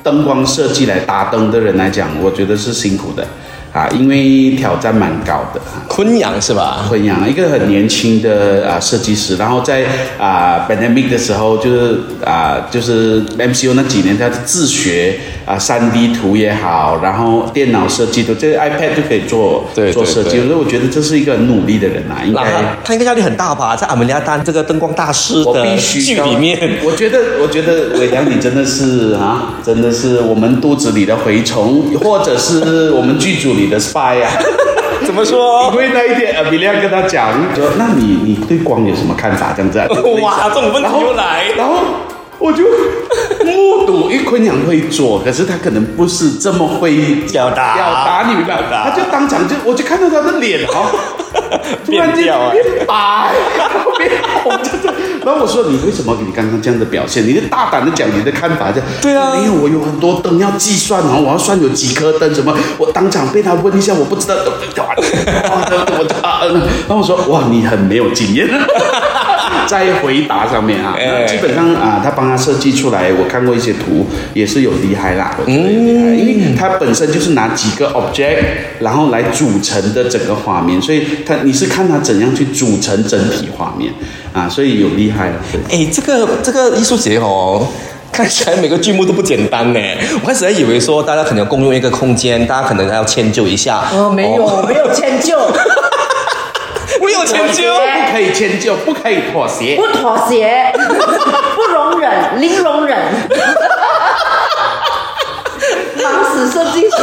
灯光设计来打灯的人来讲，我觉得是辛苦的啊，因为挑战蛮高的啊。昆阳是吧？昆阳一个很年轻的啊设计师，然后在啊 pandemic 的时候，就是啊就是 MCU 那几年，他自学啊三 D 图也好，然后电脑设计都，这个 iPad 就可以做做设计，所以我觉得这是一个很努力的人啊，应该。他应该压力很大吧？在阿梅利亚丹这个灯光大师的剧里面，我觉得，我觉得伟良，你真的是 啊，真的是我们肚子里的蛔虫，或者是我们剧组里的 spy 啊。怎么说因？为那一天，呃，比亮跟他讲说，那你你对光有什么看法？这样子啊？哇这种问题然后又来然后我就目睹，因为昆阳会做，可是他可能不是这么会表达表达，你明白？他就当场就，我就看到他的脸哦，突然间 变掉哎变白，变红。然后我说你为什么你刚刚这样的表现？你就大胆的讲你的看法，这样对啊没有，我有很多灯要计算后，我要算有几颗灯，什么？我当场被他问一下，我不知道，哇，我就啊，嗯然后我说哇，你很没有经验，在回答上面啊，基本上啊，他帮他设计出来，我看过一些图，也是有厉害啦，我觉得厉害，因为他本身就是拿几个 object，然后来组成的整个画面，所以他你是看他怎样去组成整体画面啊，所以有厉害了，哎，这个这个艺术节哦。看起来每个剧目都不简单呢。我开始还以为说大家可能共用一个空间，大家可能还要迁就一下。哦，没有，没有迁就，没有迁就。不可以迁就，不可以妥协。不妥协，不容忍，零容忍。忙死设计师。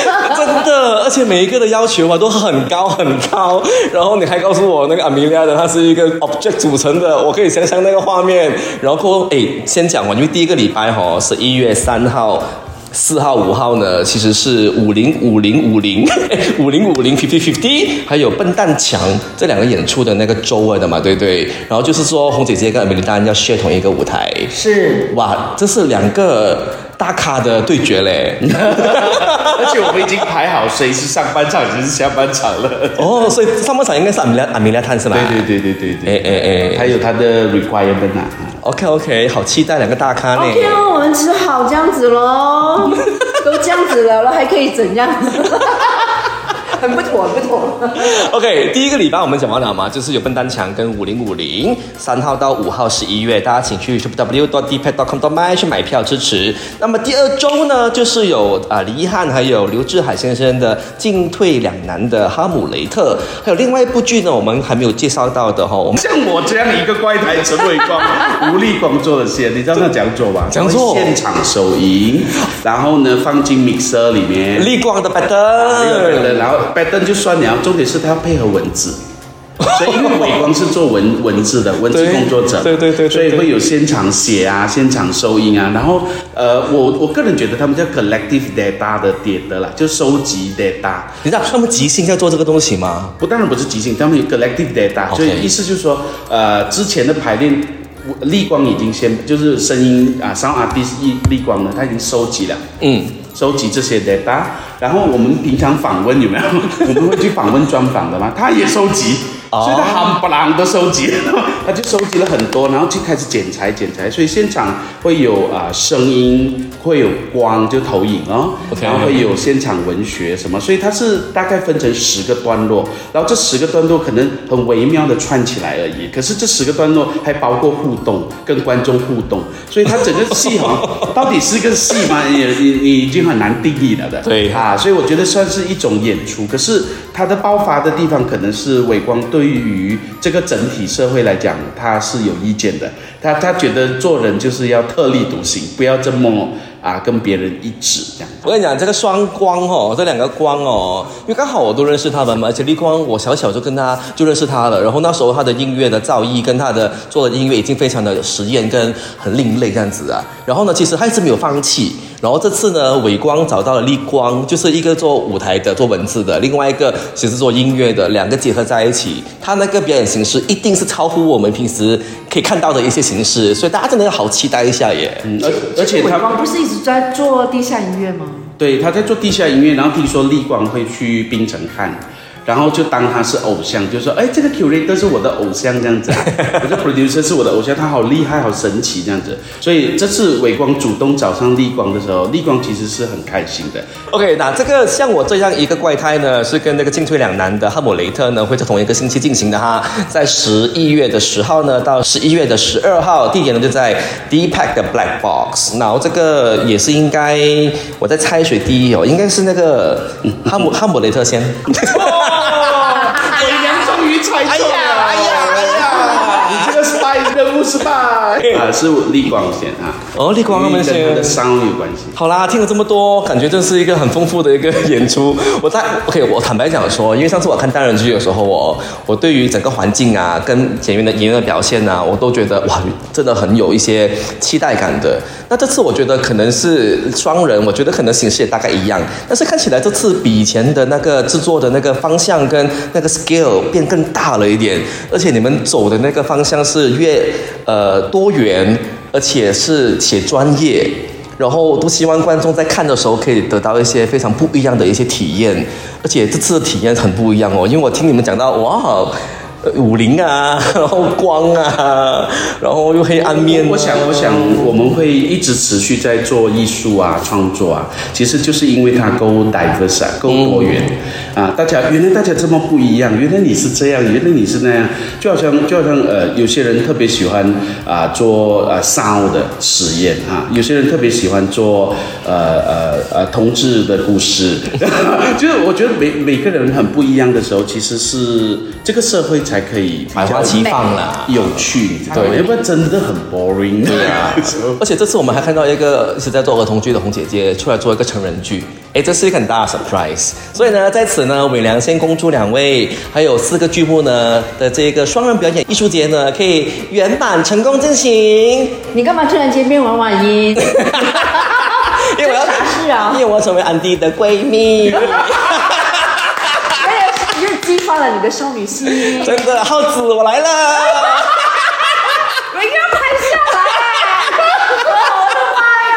真的，而且每一个的要求啊都很高很高。然后你还告诉我那个阿米利亚的，它是一个 object 组成的，我可以想象那个画面。然后哎，先讲完，因为第一个礼拜哈、哦，十一月三号。四号、五号呢，其实是五零五零五零 五零五零 fifty fifty，还有笨蛋墙这两个演出的那个周二的嘛，对不对？然后就是说，红姐姐跟阿米莉丹要 share 同一个舞台，是，哇，这是两个大咖的对决嘞。而且我们已经排好谁是上半场，谁是下半场了。哦，所以上半场应该是阿米拉阿米拉探是吧？对对对对对对，哎哎哎还有他的 requirement 啊。OK OK，好期待两个大咖呢。OK 哦，我们只好这样子喽，都这样子了了，还可以怎样？很 不妥，很不妥。OK，第一个礼拜我们讲完了嘛，就是有笨蛋强跟五零五零，三号到五号十一月，大家请去 www.dpad.com.my 去买票支持。那么第二周呢，就是有啊、李一翰还有刘志海先生的进退两难的哈姆雷特，还有另外一部剧呢，我们还没有介绍到的哈、我们像我这样一个怪胎陈伟光、无力光做的戏，你知道他怎样做吗？怎样做现场收音，然后呢放进 mixer 里面，力光的 b a t 对对，然后 pattern 就算了，重点是他要配合文字。所以因为伟光是做文文字的文字工作者，对对对所以会有现场写啊，现场收音啊，然后呃，我我个人觉得他们叫 collective data 的叠的啦，就收集 data，你知道他们即兴在做这个东西吗？不，当然不是即兴，他们有 collective data，所以意思就是说，呃，之前的排练，立光已经先就是声音啊，sound artist 立立光呢，他已经收集了。嗯，收集这些 data，然后我们平常访问有没有？我们会去访问专访的吗，他也收集，哦所以他冚唪唥都收集，他就收集了很多，然后就开始剪裁剪裁，所以现场会有啊、声音，会有光就投影哦然后会有现场文学什么，所以它是大概分成十个段落，然后这十个段落可能很微妙的串起来而已，可是这十个段落还包括互动，跟观众互动，所以它整个戏哈、到底是个戏吗？你你你已经很难定义了的。对啊，所以我觉得算是一种演出，可是它的爆发的地方可能是伟光对于这个整体社会来讲，他是有意见的。他他觉得做人就是要特立独行，不要这么啊跟别人一致这样。我跟你讲，这个双光哦，这两个光哦，因为刚好我都认识他们嘛，而且立光我小小就跟他就认识他了，然后那时候他的音乐的造诣跟他的做的音乐已经非常的实验跟很另类这样子啊，然后呢，其实他一直没有放弃，然后这次呢，伟光找到了立光，就是一个做舞台的、做文字的，另外一个其实做音乐的，两个结合在一起，他那个表演形式一定是超乎我们平时可以看到的一些形式，所以大家真的要好期待一下耶。嗯，而而且伟他光不是一直在做地下音乐吗？对他在做地下音乐，然后听说立光会去槟城看。然后就当他是偶像，就说哎，这个 curator 是我的偶像这样子、啊，我 的 producer 是我的偶像，他好厉害，好神奇这样子。所以这次伟光主动找上立光的时候，立光其实是很开心的。OK，那这个像我这样一个怪胎呢，是跟那个进退两难的哈姆雷特呢，会在同一个星期进行的哈，在十一月的十号呢到十一月的十二号，地点呢就在 D Pack 的 Black Box。然后这个也是应该我在猜谁第一哦，应该是那个哈姆哈姆雷特先。猜中了！哎呀，哎呀，你这个 spy 任务失败啊！是李广贤啊，哦，立光他们先跟他的。sound 有关系。好啦，听了这么多，感觉这是一个很丰富的一个演出。我在 OK，我坦白讲说，因为上次我看单人剧的时候，我我对于整个环境啊，跟演员的演员的表现啊，我都觉得哇，真的很有一些期待感的。那这次我觉得可能是双人，我觉得可能形式也大概一样，但是看起来这次比以前的那个制作的那个方向跟那个 scale 变更大了一点，而且你们走的那个方向是越呃多元，而且是写专业。然后都希望观众在看的时候可以得到一些非常不一样的一些体验，而且这次的体验很不一样哦，因为我听你们讲到，哇，武林啊，然后光啊，然后又黑暗面、啊。我想，我想我们会一直持续在做艺术啊、创作啊，其实就是因为它够 diverse 啊，够多元、啊。大家原来大家这么不一样，原来你是这样，原来你是那样，就好像就好像呃，有些人特别喜欢啊、做呃 sound 的实验啊，有些人特别喜欢做呃呃呃同志的故事，就是我觉得每每个人很不一样的时候，其实是这个社会才可以百花齐放啦。有趣，你知道吗？对要不然真的很 boring。对啊，而且这次我们还看到一个是在做儿童剧的红姐姐出来做一个成人剧，哎，这是一个很大的 surprise。所以呢，在此呢，伟良先恭祝两位还有四个剧目呢的这个双人表演艺术节呢，可以圆满成功进行。你干嘛突然间变王婉音？因为我要这啥事啊因为我要成为安迪的闺蜜。哎呀，又激发了你的少女心。真的，耗子，我来了。我一定要拍下来！我的妈呀！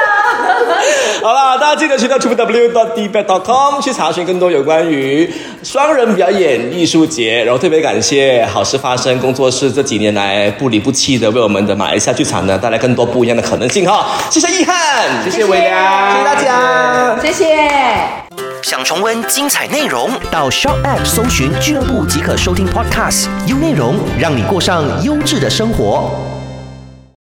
好了，大家记得去到 www.dbat.com 去查询更多有关于双人表演艺术节。然后特别感谢好事发生工作室这几年来不离不弃的为我们的马来西亚剧场呢带来更多不一样的可能性哈。谢谢易翰，谢谢伟良，谢谢大家。谢谢。想重温精彩内容，到 Shop App 搜寻俱乐部即可收听 Podcast，优内容让你过上优质的生活。